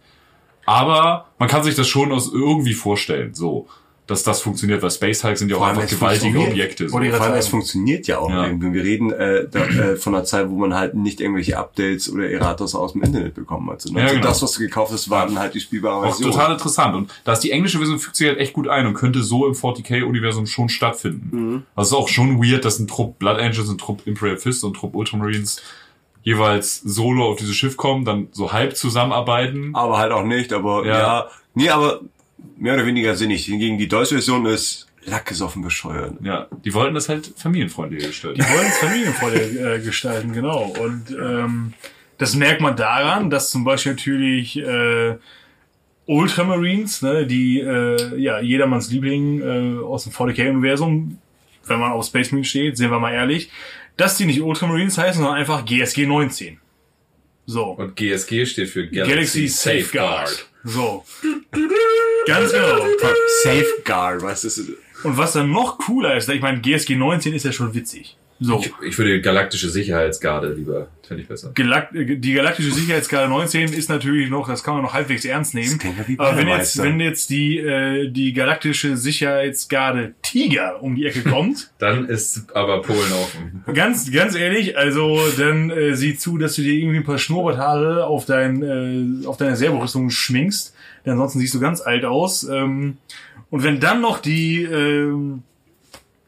Aber man kann sich das schon aus irgendwie vorstellen, so, dass das funktioniert, weil Space Hulk sind ja auch einfach gewaltige. Objekte. So. Vor allem, es funktioniert ja auch. Ja. irgendwie. Wir reden äh, da, äh, von einer Zeit, wo man halt nicht irgendwelche Updates oder Erratas aus dem Internet bekommen hat. sondern Ja, also genau. das, was du gekauft hast, waren halt die spielbare Auch Version. total interessant. Und da ist die englische Version fügt sich halt echt gut ein und könnte so im 40k-Universum schon stattfinden. Mhm. Also ist auch schon weird, dass ein Trupp Blood Angels, ein Trupp Imperial Fist und ein Trupp Ultramarines jeweils solo auf dieses Schiff kommen, dann so halb zusammenarbeiten. aber halt auch nicht, aber Ja. ja. Nee, aber mehr oder weniger sinnig. Hingegen die deutsche Version ist lackgesoffen bescheuert. Ja, die wollten das halt familienfreundlicher gestalten. Die wollen es familienvoll äh, gestalten, genau. Und ähm, das merkt man daran, dass zum Beispiel natürlich äh, Ultramarines, ne, die äh, ja jedermanns Liebling äh, aus dem 40k-Universum, wenn man auf Space Marine steht, sehen wir mal ehrlich, dass die nicht Ultramarines heißen, sondern einfach GSG 19. So. Und GSG steht für Galaxy, Safeguard. So. Ganz genau. Safeguard, weißt du? ist- Und was dann noch cooler ist, ich meine, GSG 19 ist ja schon witzig. So. Ich, ich würde galaktische Sicherheitsgarde lieber, fände ich besser. Galakt die galaktische Sicherheitsskala 19 ist natürlich noch, das kann man noch halbwegs ernst nehmen. ja wie Aber wenn jetzt, wenn jetzt die, äh, die galaktische Sicherheitsgarde Tiger um die Ecke kommt, Dann ist aber Polen offen. ganz, ganz ehrlich, also dann äh, sieh zu, dass du dir irgendwie ein paar Schnurrbarthaare auf dein, äh, auf deine Servorüstung schminkst, denn ansonsten siehst du ganz alt aus. Ähm, und wenn dann noch die, ähm,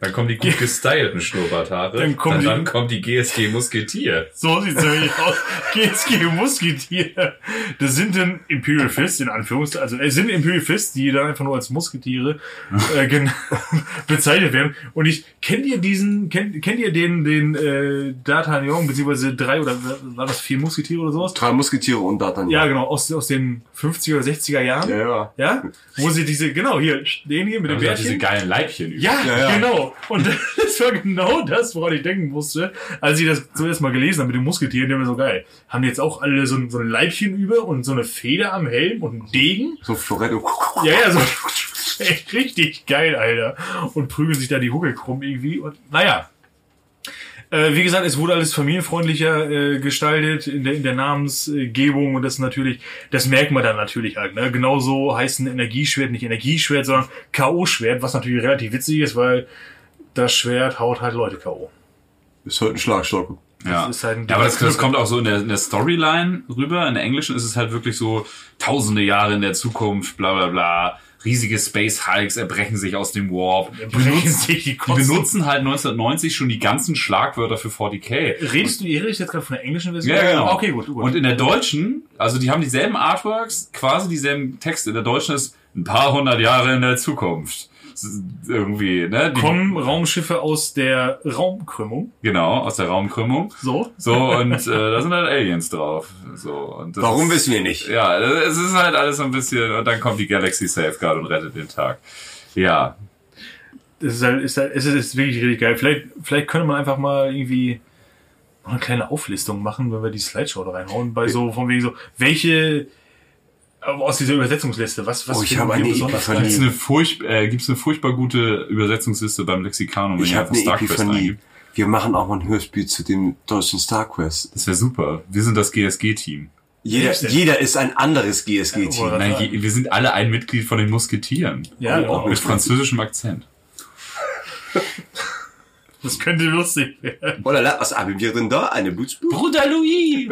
Dann kommen die gut gestylten Schnurrbarthaare. Dann kommen die- dann kommt die GSG Musketier. So sieht's nämlich aus. GSG Musketiere. Das sind dann Imperial Fists, in Anführungszeichen. Also es sind Imperial Fists, die dann einfach nur als Musketiere äh, bezeichnet werden. Und ich kennt ihr diesen, kennt, kennt ihr den, den äh, D'Artagnan, beziehungsweise drei oder war das vier Musketiere oder sowas? Drei Musketiere und D'Artagnan. Ja, genau, aus, aus den 50er oder 60er Jahren. Ja, ja. Ja? Wo sie diese, genau, hier, den hier mit dem Also diese Bärtchen. geilen Leibchen. über. Ja, Ja, ja. Und das war genau das, woran ich denken musste, als ich das zuerst mal gelesen habe mit den Musketieren. Die haben mir so geil. Haben die jetzt auch alle so ein, so ein Leibchen über und so eine Feder am Helm und einen Degen? So Florett und Ja, ja, so. Echt richtig geil, Alter. Und prügeln sich da die Hucke krumm irgendwie. Und naja. Äh, wie gesagt, es wurde alles familienfreundlicher äh, gestaltet in der, in der Namensgebung und das natürlich, das merkt man dann natürlich halt. Ne? Genauso heißt ein Energieschwert nicht Energieschwert, sondern K.O.-Schwert, was natürlich relativ witzig ist, weil das Schwert haut halt Leute K.O. ist halt ein Schlagstock. Ja. Das ist halt ein ja, aber das, das kommt auch so in der, in der Storyline rüber. In der Englischen ist es halt wirklich so tausende Jahre in der Zukunft, bla bla bla. Riesige Space Hulks erbrechen sich aus dem Warp. Die benutzen, sich die die benutzen halt 1990 schon die ganzen Schlagwörter für 40k. Redest du, ihr redet jetzt gerade von der englischen Version? Ja, genau. Okay, gut, gut. Und in der deutschen, also die haben dieselben Artworks, quasi dieselben Texte. In der deutschen ist ein paar hundert Jahre in der Zukunft. Ist Irgendwie, ne? Die, kommen Raumschiffe aus der Raumkrümmung. Genau, aus der Raumkrümmung. So. So, und äh, da sind halt Aliens drauf. So, und das Warum ist, wissen wir nicht? Ja, es ist halt alles so ein bisschen, und dann kommt die Galaxy Safeguard und rettet den Tag. Ja, Das ist halt, ist halt, es ist wirklich richtig geil. Vielleicht, vielleicht könnte man einfach mal irgendwie eine kleine Auflistung machen, wenn wir die Slideshow da reinhauen, bei so, von wegen so, welche, aus dieser Übersetzungsliste, was, was Oh, ich habe eine besonders Epiphanie. gibt's eine, furch äh, gibt's eine furchtbar gute Übersetzungsliste beim Lexikanum, wenn Ich ihr habe einfach eine StarQuest Epiphanie. eingibt. Wir machen auch mal ein Hörspiel zu dem deutschen Star Quest. Das wäre super. Wir sind das GSG-Team. Jeder, jeder ist ein anderes GSG-Team. Ja, wir sind alle ein Mitglied von den Musketieren. Ja, Oh, genau. Mit französischem Akzent. Das könnte lustig werden. La- was haben wir denn da? Eine Blutsblut? Bruder Louis!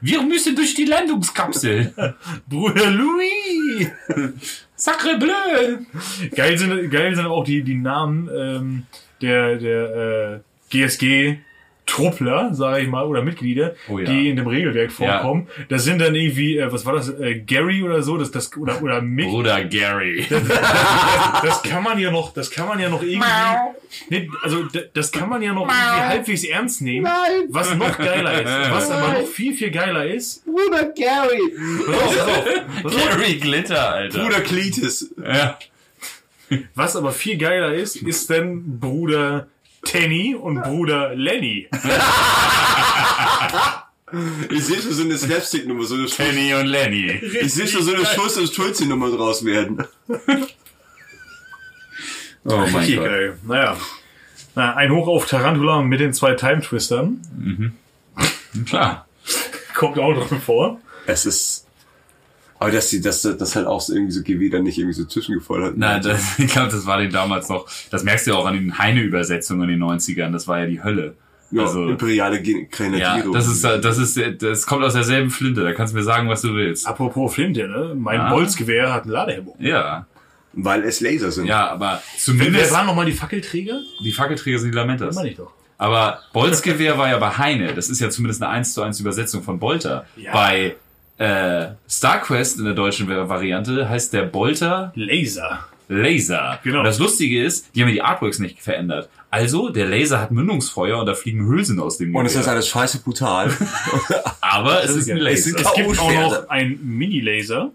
Wir müssen durch die Landungskapsel. Bruder Louis! Sacre bleu! Geil sind, geil sind auch die, die Namen ähm, der, der äh, GSG Truppler, sage ich mal, oder Mitglieder, Oh ja. die in dem Regelwerk vorkommen. Das sind dann irgendwie, äh, was war das, äh, Gary oder so, das, das, oder, oder Mick. Bruder Gary. Das kann man ja noch, das kann man ja noch irgendwie, nee, also das kann man ja noch irgendwie halbwegs ernst nehmen. Was noch geiler ist, was aber noch viel, viel geiler ist. Bruder Gary! Pass auf, pass auf. Gary Glitter, Alter. Bruder Cletus! Ja. Was aber viel geiler ist, ist dann Bruder Tenny und Bruder Lenny. Ich sehe schon so eine Slapstick-Nummer, so eine Penny und Lenny. Ich sehe schon so eine Schulz- und Schulze-Nummer draus werden. Oh mein Richtig Gott. geil. Naja. Na, ein Hoch auf Tarantula mit den zwei Time Twistern. Klar. Kommt auch drin vor. Es ist. Aber dass sie, dass das halt auch so irgendwie so GW dann nicht irgendwie so zwischengefallen hat. Nein, das, ich glaube, das war den damals noch, das merkst du ja auch an den Heine-Übersetzungen in den 90ern, das war ja die Hölle. ja, also- imperiale Gen- Ja, Grenadiere. das ist, das ist, das kommt aus derselben Flinte, da kannst du mir sagen, was du willst. Apropos Flinte, ne? Mein Ah. Bolzgewehr hat einen Ladehemmung. Ja, Weil es Laser sind. ja, aber Wer zumindest, waren nochmal die Fackelträger? die Fackelträger sind die Lamentas. Meine ich doch. Aber Bolzgewehr war ja bei Heine. Das ist ja zumindest eine 1 zu 1 Übersetzung von Bolter. Ja. Bei äh, StarQuest in der deutschen Variante heißt der Bolter Laser. Laser. Genau. Und das Lustige ist, die haben ja die Artworks nicht verändert. Also, der Laser hat Mündungsfeuer und da fliegen Hülsen aus dem Und es ist alles scheiße brutal. Aber es ist ein Es Laser. gibt auch noch ein Mini-Laser.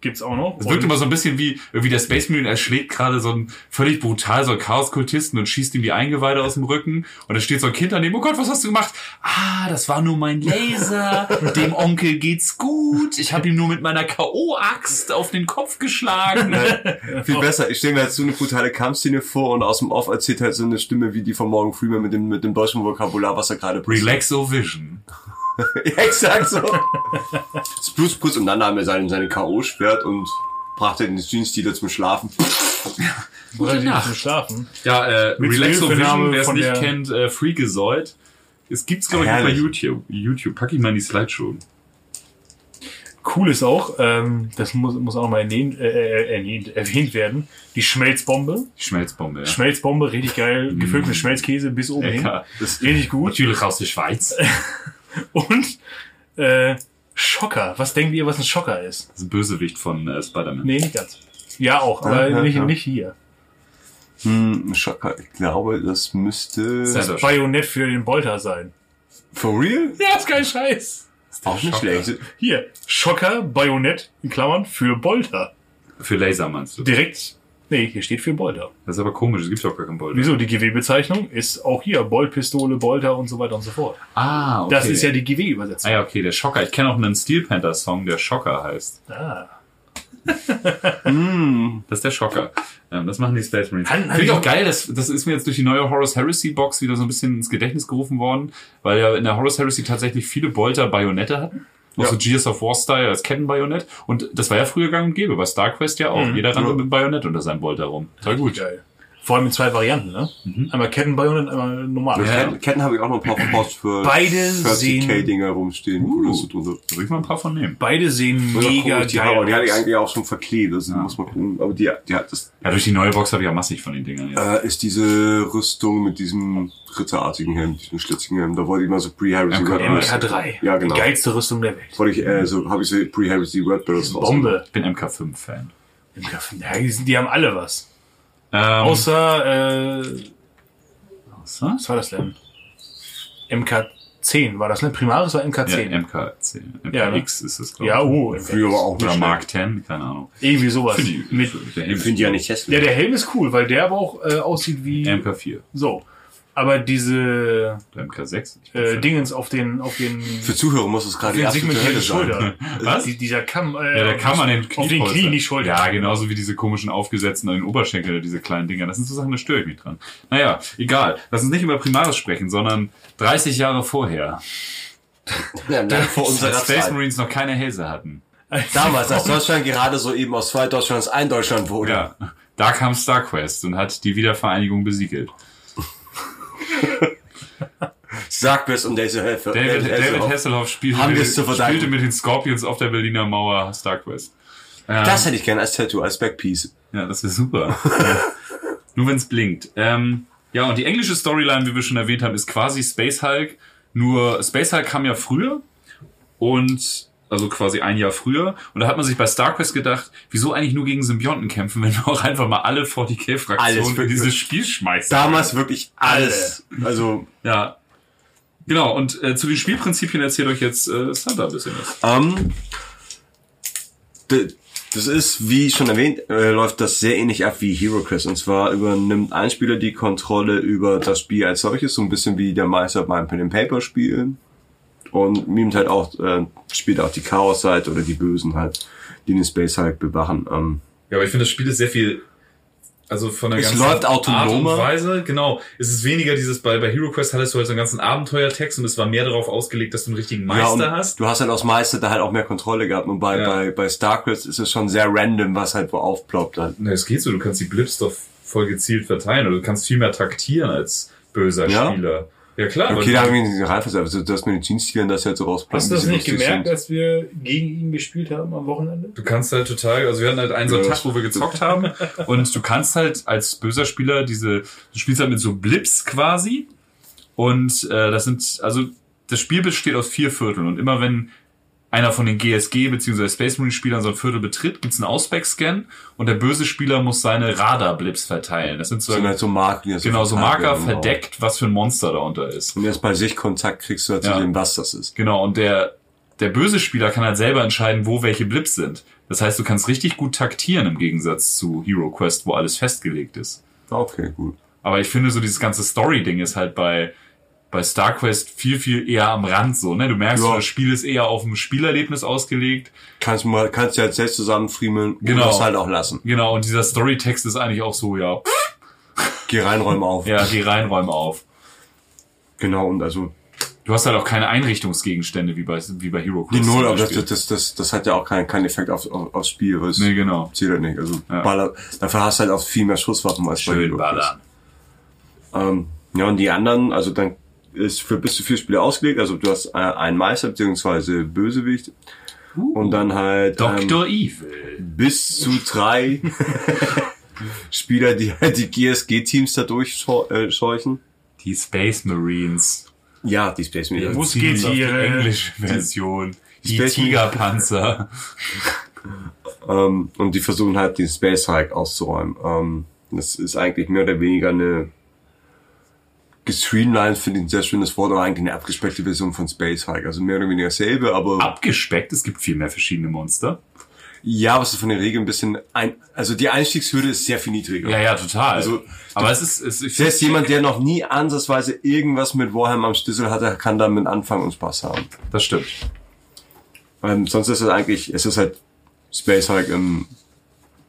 Gibt's auch noch. Es wirkt immer so ein bisschen wie, wie der Space Marine erschlägt gerade so einen völlig brutal so einen Chaos-Kultisten und schießt ihm die Eingeweide aus dem Rücken und da steht so ein Kind daneben, oh Gott, was hast du gemacht? Ah, das war nur mein Laser, dem Onkel geht's gut, ich habe ihm nur mit meiner K.O.-Axt auf den Kopf geschlagen. Viel besser. Ich stelle mir jetzt so eine brutale Kampfszene vor und aus dem Off erzählt halt so eine Stimme wie die von Morgan Freeman mit dem, mit dem deutschen Vokabular, was er gerade Relaxo Vision. Ja, exakt so. Das Blutspritz und dann nahm er seinen, seine K.O.-Schwert und brachte den Jeans-Dealer zum Schlafen. Oder die Nacht. zum Schlafen. Ja, äh, Mit Relaxo Vision, wer es nicht kennt, äh, Freakazoid. Es gibt's, glaube ich, auch bei. YouTube. YouTube. Pack ich mal in die Slideshow. Cool ist auch, ähm, das muss, muss auch nochmal erwähnt, äh, erwähnt, erwähnt werden, die Schmelzbombe. Die Schmelzbombe, ja. Schmelzbombe, richtig geil, gefüllt mit Schmelzkäse bis oben hin. Das ist richtig gut. Natürlich aus der Schweiz. Und äh, Schocker. Was denkt ihr, was ein Schocker ist? Das ist ein Bösewicht von äh, Spider-Man. Nee, nicht ganz. Ja, auch, aber Ja, ja, nicht, ja. nicht hier. Hm, Schocker. Ich glaube, das müsste... Sehr- Bajonett für den Bolter sein. For real? Ja, ist kein Scheiß. Auch nicht Schocker. schlecht. Hier, Schocker, Bajonett, in Klammern, für Bolter. Für Laser meinst du? Direkt, nee, hier steht für Bolter. Das ist aber komisch, es gibt doch gar keinen Bolter. Wieso? Die GW-Bezeichnung ist auch hier Boltpistole, Bolter und so weiter und so fort. Ah, okay. Das ist ja die Ah GW-Übersetzung. ja, okay, der Schocker. Ich kenne auch einen Steel Panther Song, der Schocker heißt. Ah. Das ist der Schocker. Ähm, das machen die Space Marines. Finde ich auch geil, das, das ist mir jetzt durch die neue Horus Heresy Box wieder so ein bisschen ins Gedächtnis gerufen worden, weil ja in der Horus Heresy tatsächlich viele Bolter Bayonette hatten. Auch Ja. so Gears of War Style als Kettenbajonett. Und das war ja früher gang und gäbe, bei StarQuest ja auch. Jeder rannte Ja. mit einem Bajonett unter seinem Bolter rum. Toll gut. Geil. Vor allem in zwei Varianten, ne? Einmal Kettenbajonett, einmal normal. Ja. Ketten, Ketten habe ich auch noch ein paar Post für Beide 40k-Dinger rumstehen. Uh. das so drunter. Da würde ich mal ein paar von nehmen. Beide sehen mal gucken, mega ob die, geil die hatte ich aus. eigentlich auch schon verklebt. Das muss man gucken. Aber die, die hat das Ja, durch die neue Box habe ich ja massig von den Dingern jetzt. äh, ist diese Rüstung mit diesem ritterartigen Helm, diesem schlitzigen Helm. Da wollte ich mal so Pre-Heresy MK3. Red Bulls- MK3. Ja, genau. Die geilste Rüstung der Welt. Wollte ich, äh, so habe ich so Pre-Heresy Red Bulls Bombe. Ich bin MK5-Fan. Ja, die, sind- die haben alle was. Ähm, Außer, äh, außer? was war das denn? MK10 war das, ne? Primaris war Ja, MK10. MK10. Ja, ne? MKX ist es, glaube Ja, ich. oh, Früher aber auch Oder. Mark 10, keine Ahnung. irgendwie sowas. Finde ich- Mit, der Helm Ich finde die ja nicht hässlich. ja, der Helm ist cool, weil der aber auch äh, aussieht wie MK4 so. Aber diese oder MK6. Ich bin äh. Dingens auf den auf den Für Zuhörer muss es gerade die absolute. Schultern. Was? Die, dieser Kamm, äh, Ja, der kann man den auf den Knien, die Schulter. Ja, genauso wie diese komischen aufgesetzten an den Oberschenkeln, diese kleinen Dinger. Das sind so Sachen, da störe ich mich dran. Naja, egal. Lass uns nicht über Primaris sprechen, sondern 30 Jahre vorher. Ja, nein, vor unserer Als Space. Marines noch keine Hälse hatten. Damals, als Deutschland gerade so eben aus zwei Deutschlands ein Deutschland wurde. Ja, da kam StarQuest und hat die Wiedervereinigung besiegelt. Sagt es um diese Hilfe. David, David also, Hasselhoff spielte, mit, spielte mit den Scorpions auf der Berliner Mauer StarQuest. Ähm, Das hätte ich gerne als Tattoo, als Backpiece. Ja, das wäre super. Nur wenn es blinkt. Ähm, ja, und die englische Storyline, wie wir schon erwähnt haben, ist quasi Space Hulk. Nur Space Hulk kam ja früher und also quasi ein Jahr früher. Und da hat man sich bei StarQuest gedacht, wieso eigentlich nur gegen Symbionten kämpfen, wenn wir auch einfach mal alle Alles, 40k-Fraktionen in wirklich. dieses Spiel schmeißen. Damals wirklich alles. Also, Ja. Genau, und äh, zu den Spielprinzipien erzählt euch jetzt äh, Santa ein bisschen was. ähm, d- das ist, wie schon erwähnt, äh, läuft das sehr ähnlich ab wie Hero Quest. Und zwar übernimmt ein Spieler die Kontrolle über das Spiel als solches, so ein bisschen wie der Meister beim Pen and Paper Spiel. Und mimt halt auch, äh, spielt auch die Chaos-Seite oder die Bösen halt, die den Space halt bewachen. Ähm, Ja, aber ich finde, das Spiel ist sehr viel, also von der Es ganzen läuft autonomer. Art und Weise, genau. Es ist weniger dieses, bei, bei Hero Quest hattest du halt so einen ganzen Abenteuertext und es war mehr darauf ausgelegt, dass du einen richtigen Ja, Meister hast. Du hast halt als Meister da halt auch mehr Kontrolle gehabt. Und bei, Ja. bei, bei StarCrest ist es schon sehr random, was halt wo aufploppt. Halt. Na, es geht so, du kannst die Blips doch voll gezielt verteilen oder du kannst viel mehr taktieren als böser Ja? Spieler. Ja klar. Okay, da haben wir nicht reinversetzt. Also das Medizinstilen, das halt so rausplanen. Hast du das nicht gemerkt, sind. als wir gegen ihn gespielt haben am Wochenende? Du kannst halt total, also wir hatten halt einen so einen Ja. Tag, wo wir gezockt haben und du kannst halt als böser Spieler diese, du spielst halt mit so Blips quasi und äh, das sind, also das Spiel besteht aus vier Vierteln und immer wenn einer von den GSG bzw. Space Marine Spielern so ein Viertel betritt, gibt's einen Ausback-Scan und der böse Spieler muss seine Radar-Blips verteilen. Das sind so, Das sind halt so Marken, die genau, so Marker genau. verdeckt, was für ein Monster darunter ist. Und erst bei Sichtkontakt kriegst du halt Ja. zu sehen, was das ist. Genau, und der, der böse Spieler kann halt selber entscheiden, wo welche Blips sind. Das heißt, du kannst richtig gut taktieren im Gegensatz zu Hero Quest, wo alles festgelegt ist. Okay, gut. Aber ich finde so dieses ganze Story-Ding ist halt bei, bei StarQuest viel, viel eher am Rand so, ne? Du merkst, Ja. das Spiel ist eher auf ein Spielerlebnis ausgelegt. Kannst du mal, kannst du halt selbst zusammenfriemeln Genau. oder es halt auch lassen. Genau, und dieser Storytext ist eigentlich auch so, ja, Geh rein, räum auf. ja, geh rein, räum auf. Genau, und also Du hast halt auch keine Einrichtungsgegenstände wie bei, wie bei Hero die Quest. zum Null, aber das, das, das, das hat ja auch keinen keinen Effekt auf, auf, aufs Spiel, weil es Nee, genau. zählt halt nicht. Also Ja. Baller, dafür hast du halt auch viel mehr Schusswaffen als bei Schön Hero Quest. ballern. Ähm, ja, und die anderen, also dann ist für bis zu vier Spiele ausgelegt. Also du hast äh, einen Meister beziehungsweise Bösewicht. Und dann halt ähm, Dr. Evil. bis zu drei Spieler, die halt die GSG-Teams da durchscheuchen. Die Space Marines. Ja, die Space Marines. Musketiere. Ziemlich auf die englische Version. Die Space Tigerpanzer. Ähm, und die versuchen halt den Space Hike auszuräumen. Ähm, das ist eigentlich mehr oder weniger eine gestreamlined, finde ich ein sehr schönes Wort, aber eigentlich eine abgespeckte Version von Space Hike. Also mehr oder weniger dasselbe, aber Abgespeckt, es gibt viel mehr verschiedene Monster. ja, was ist von der Regel ein bisschen ein, also die Einstiegshürde ist sehr viel niedriger. Ja, ja, total. Also, aber es ist, es ist Selbst jemand, der noch nie ansatzweise irgendwas mit Warhammer am Schlüssel hatte, kann damit anfangen und Spaß haben. das stimmt. Ähm, sonst ist es eigentlich, es ist halt Space Hike im,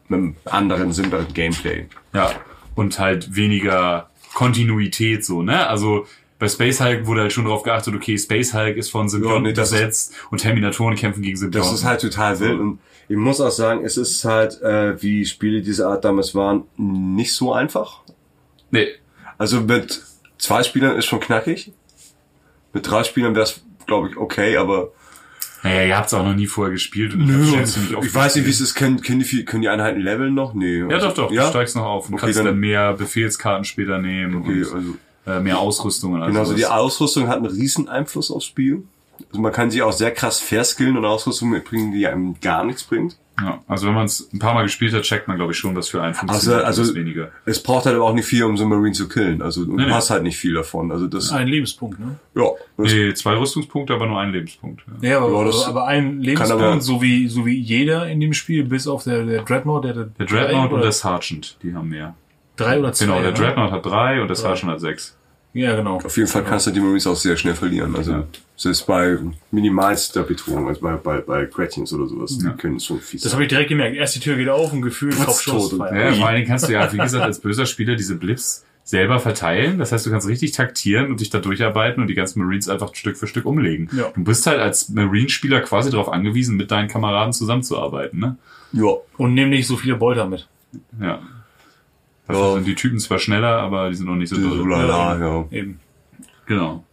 mit einem anderen, simpleren Gameplay. Ja. Und halt weniger Kontinuität so, ne? Also bei Space Hulk wurde halt schon darauf geachtet, okay, Space Hulk ist von Symbionten nee, das ist- besetzt und Terminatoren kämpfen gegen Symbionten. Das ist halt total wild und ich muss auch sagen, es ist halt, äh, wie Spiele dieser Art damals waren, nicht so einfach. Nee, Also mit zwei Spielern ist schon knackig. Mit drei Spielern wäre es, glaube ich, okay, aber naja, ihr habt es auch noch nie vorher gespielt und ich ziemlich oft ich weiß nicht, wie es ist, können, können, die, können die Einheiten leveln noch? Nee. Ja, doch, doch, Ja? du steigst noch auf und Okay, kannst dann- dann mehr Befehlskarten später nehmen Okay, und also, äh, mehr Ausrüstung und alles. genau, also die. Ausrüstung hat einen riesen Einfluss aufs Spiel. Also man kann sie auch sehr krass verskillen und Ausrüstung mitbringen, die einem gar nichts bringt. Ja, also wenn man es ein paar Mal gespielt hat, checkt man, glaube ich, schon, was für einen Also, funktioniert also was weniger. es braucht halt aber auch nicht viel, um so einen Marine zu killen. Also du nee. hast halt nicht viel davon. Also das, Ein Lebenspunkt, ne? ja, Nee, zwei Rüstungspunkte, aber nur ein Lebenspunkt. Ja. Ja, aber, Ja, das aber ein Lebenspunkt, aber- so wie so wie jeder in dem Spiel, bis auf der, der Dreadnought, der, Der Dreadnought drei und der Sergeant, die haben mehr. drei oder zwei. Genau, der ne? Dreadnought hat drei und der Sergeant hat sechs. Ja, genau. Auf jeden Fall kannst du die Marines auch sehr schnell verlieren. Also Ja. selbst bei minimalster Bedrohung, also bei, bei, bei Gretchens oder sowas, die können schon fies Das habe ich direkt gemerkt. Erst die Tür geht auf und gefühlt Kopfschuss. frei. Ja, vor allen Dingen kannst du ja, wie gesagt, als böser Spieler diese Blips selber verteilen. Das heißt, du kannst richtig taktieren und dich da durcharbeiten und die ganzen Marines einfach Stück für Stück umlegen. Ja. Du bist halt als Marine-Spieler quasi darauf angewiesen, mit deinen Kameraden zusammenzuarbeiten. Ne? Ja, Und nimm nicht so viele Bolter mit. Ja. Dafür Ja. sind die Typen zwar schneller, aber die sind noch nicht so doll. lala, ja. Eben. Genau.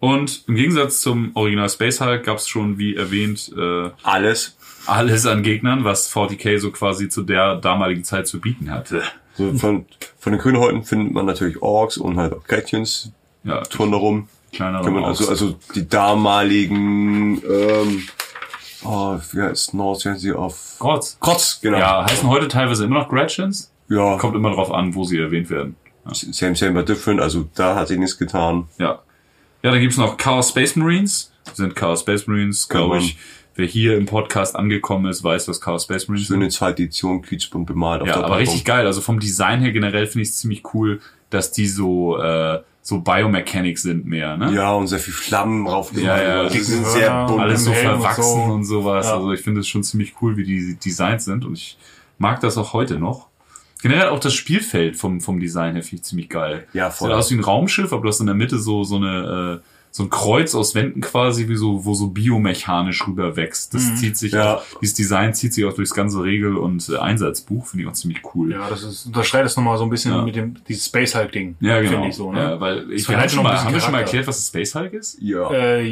Und im Gegensatz zum Original Space Hulk gab es schon, wie erwähnt, äh, Alles. alles an Gegnern, was 40k so quasi zu der damaligen Zeit zu bieten hatte. So von, von den Grünhäuten findet man natürlich Orks und halt auch Gretchens, Ja, Touren darum. kleinere man also, also die damaligen, ähm, oh, wie heißt North, wie heißen sie auf Grotz. Kotz, genau. Ja, heißen heute teilweise immer noch Gretchens. Ja. Kommt immer drauf an, wo sie erwähnt werden. Same, same, but different. Also da hat sich nichts getan. Ja. Ja, dann gibt's noch Chaos Space Marines. Das sind Chaos Space Marines, glaube Genau. ich. Wer hier im Podcast angekommen ist, weiß, was Chaos Space Marines Schöne sind. zweite Edition, quietschbunt bemalt auf Ja, der aber Packung. richtig geil. Also vom Design her generell finde ich es ziemlich cool, dass die so, äh, so Biomechanics sind mehr, ne? Ja, und sehr viel Flammen drauf Ja, ja. Die sind sehr bunt. Alles so Helm und verwachsen so. und, sowas. Ja. Also ich finde es schon ziemlich cool, wie die Designs sind und ich mag das auch heute noch. Generell auch das Spielfeld vom, vom Design her finde ich ziemlich geil. Ja, voll. Sieht aus wie ein Raumschiff, aber du hast in der Mitte so, so eine, äh, so ein Kreuz aus Wänden quasi, wie so, wo so biomechanisch rüber wächst. Das zieht sich, Ja. auch, dieses Design zieht sich auch durchs ganze Regel- und äh, Einsatzbuch, finde ich auch ziemlich cool. Ja, das ist, unterschreibt es nochmal so ein bisschen Ja. mit dem, dieses Space Hulk Ding. Ja, genau. Finde ich so, ne? ja, weil ich, wir haben, schon ein mal, haben wir schon mal erklärt, was das Space Hulk ist? Ja. Äh,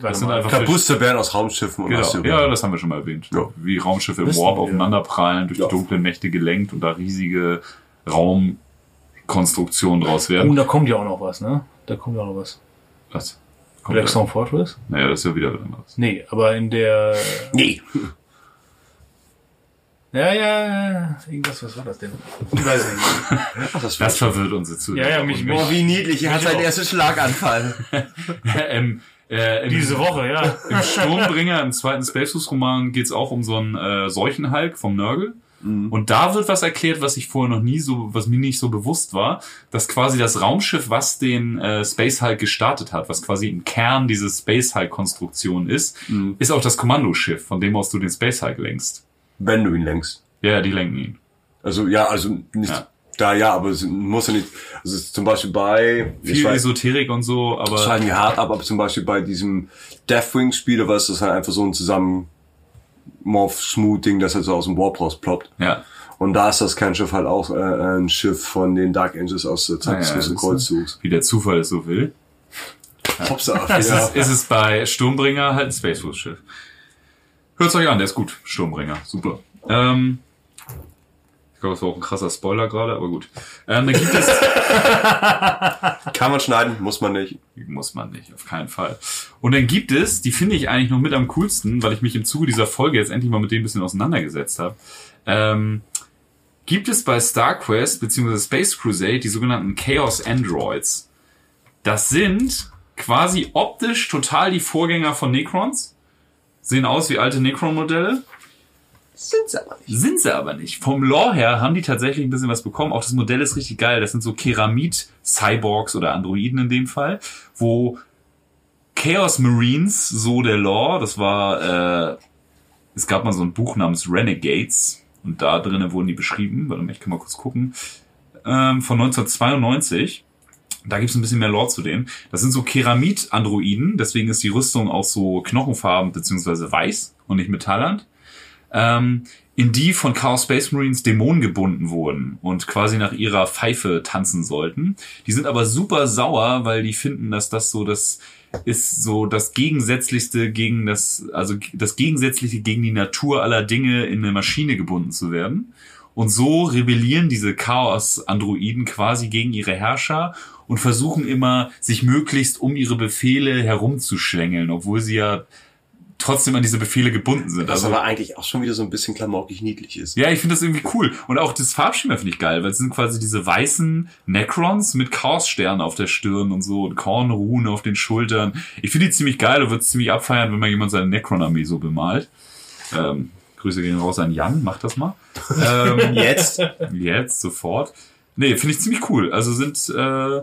Das sind einfach Kabuster werden aus Raumschiffen und Genau. Ja, das haben wir schon mal erwähnt. Ja. Wie Raumschiffe im Warp wir. aufeinander prallen, durch Ja. die dunklen Mächte gelenkt und da riesige Raumkonstruktionen draus Oh, werden. da kommt ja auch noch was, ne? Da kommt ja auch noch was. Was? Kommt da? Blackstone Fortress? Naja, das ist ja wieder was anderes. Nee, aber in der. Nee. Ja, ja, ja. Irgendwas, was war das denn? Ich weiß nicht. Ach, das Das verwirrt unsere Zuhörer. Ja, ja, mich- Und mich- wie niedlich. Er hat seinen ersten Schlaganfall. ähm, äh, im, Diese Woche, ja. Im Sturmbringer, im zweiten Space Force Roman, geht's auch um so einen äh, Seuchenhulk vom Nörgel. Und da wird was erklärt, was ich vorher noch nie so, was mir nicht so bewusst war, dass quasi das Raumschiff, was den äh, Space Hulk gestartet hat, was quasi im Kern diese Space Hulk Konstruktion ist, ist auch das Kommandoschiff, von dem aus du den Space Hulk lenkst. Wenn du ihn lenkst. Ja, ja, die lenken ihn. Also, ja, also nicht Ja. Da, ja, aber es muss ja nicht, also es ist zum Beispiel bei, Viel weiß- Esoterik und so, aber schneiden die hart ab, aber zum Beispiel bei diesem Deathwing-Spiel, da war es das halt einfach so ein zusammen Morph-Smooth-Ding, das halt so aus dem Warp rausploppt. ja. Und da ist das Kernschiff halt auch äh, ein Schiff von den Dark Angels aus der Zeit des Ah, ja, großen das- Kreuzzugs. Wie der Zufall es so will. Ist, ja. es, ist es bei Sturmbringer halt ein Space Schiff. Hört's euch an, der ist gut. Sturmbringer, super. Ähm, glaube, das war auch ein krasser Spoiler gerade, aber gut. Ähm, dann gibt es, Kann man schneiden, muss man nicht. muss man nicht, auf keinen Fall. Und dann gibt es, die finde ich eigentlich noch mit am coolsten, weil ich mich im Zuge dieser Folge jetzt endlich mal mit dem ein bisschen auseinandergesetzt habe. Ähm, gibt es bei StarQuest bzw. Space Crusade die sogenannten Chaos Androids. Das sind quasi optisch total die Vorgänger von Necrons. Sehen aus wie alte Necron-Modelle. Sind sie aber nicht. Sind sie aber nicht. Vom Lore her haben die tatsächlich ein bisschen was bekommen. Auch das Modell ist richtig geil. Das sind so Keramid-Cyborgs oder Androiden in dem Fall, wo Chaos Marines, so der Lore, das war, äh, es gab mal so ein Buch namens Renegades und da drinnen wurden die beschrieben. Warte mal, ich kann mal kurz gucken. Ähm, von 1992. Da gibt's ein bisschen mehr Lore zu denen. Das sind so Keramid-Androiden, deswegen ist die Rüstung auch so knochenfarben beziehungsweise weiß und nicht metallern ähm, in die von Chaos Space Marines Dämonen gebunden wurden und quasi nach ihrer Pfeife tanzen sollten. Die sind aber super sauer, weil die finden, dass das so das ist so das Gegensätzlichste gegen das, also das Gegensätzliche gegen die Natur aller Dinge in eine Maschine gebunden zu werden. Und so rebellieren diese Chaos-Androiden quasi gegen ihre Herrscher und versuchen immer, sich möglichst um ihre Befehle herumzuschlängeln, obwohl sie ja trotzdem an diese Befehle gebunden sind. Was Also, aber eigentlich auch schon wieder so ein bisschen klamaukig niedlich ist. ja, ich finde das irgendwie cool. Und auch das Farbschema finde ich geil, weil es sind quasi diese weißen Necrons mit Chaos-Sternen auf der Stirn und so und Kornruhen auf den Schultern. Ich finde die ziemlich geil und würde es ziemlich abfeiern, wenn mal jemand seine Necron-Armee so bemalt. Ähm, Grüße gehen raus an Jan, mach das mal. Ähm, Jetzt? Jetzt, sofort. Nee, finde ich ziemlich cool. Also sind äh,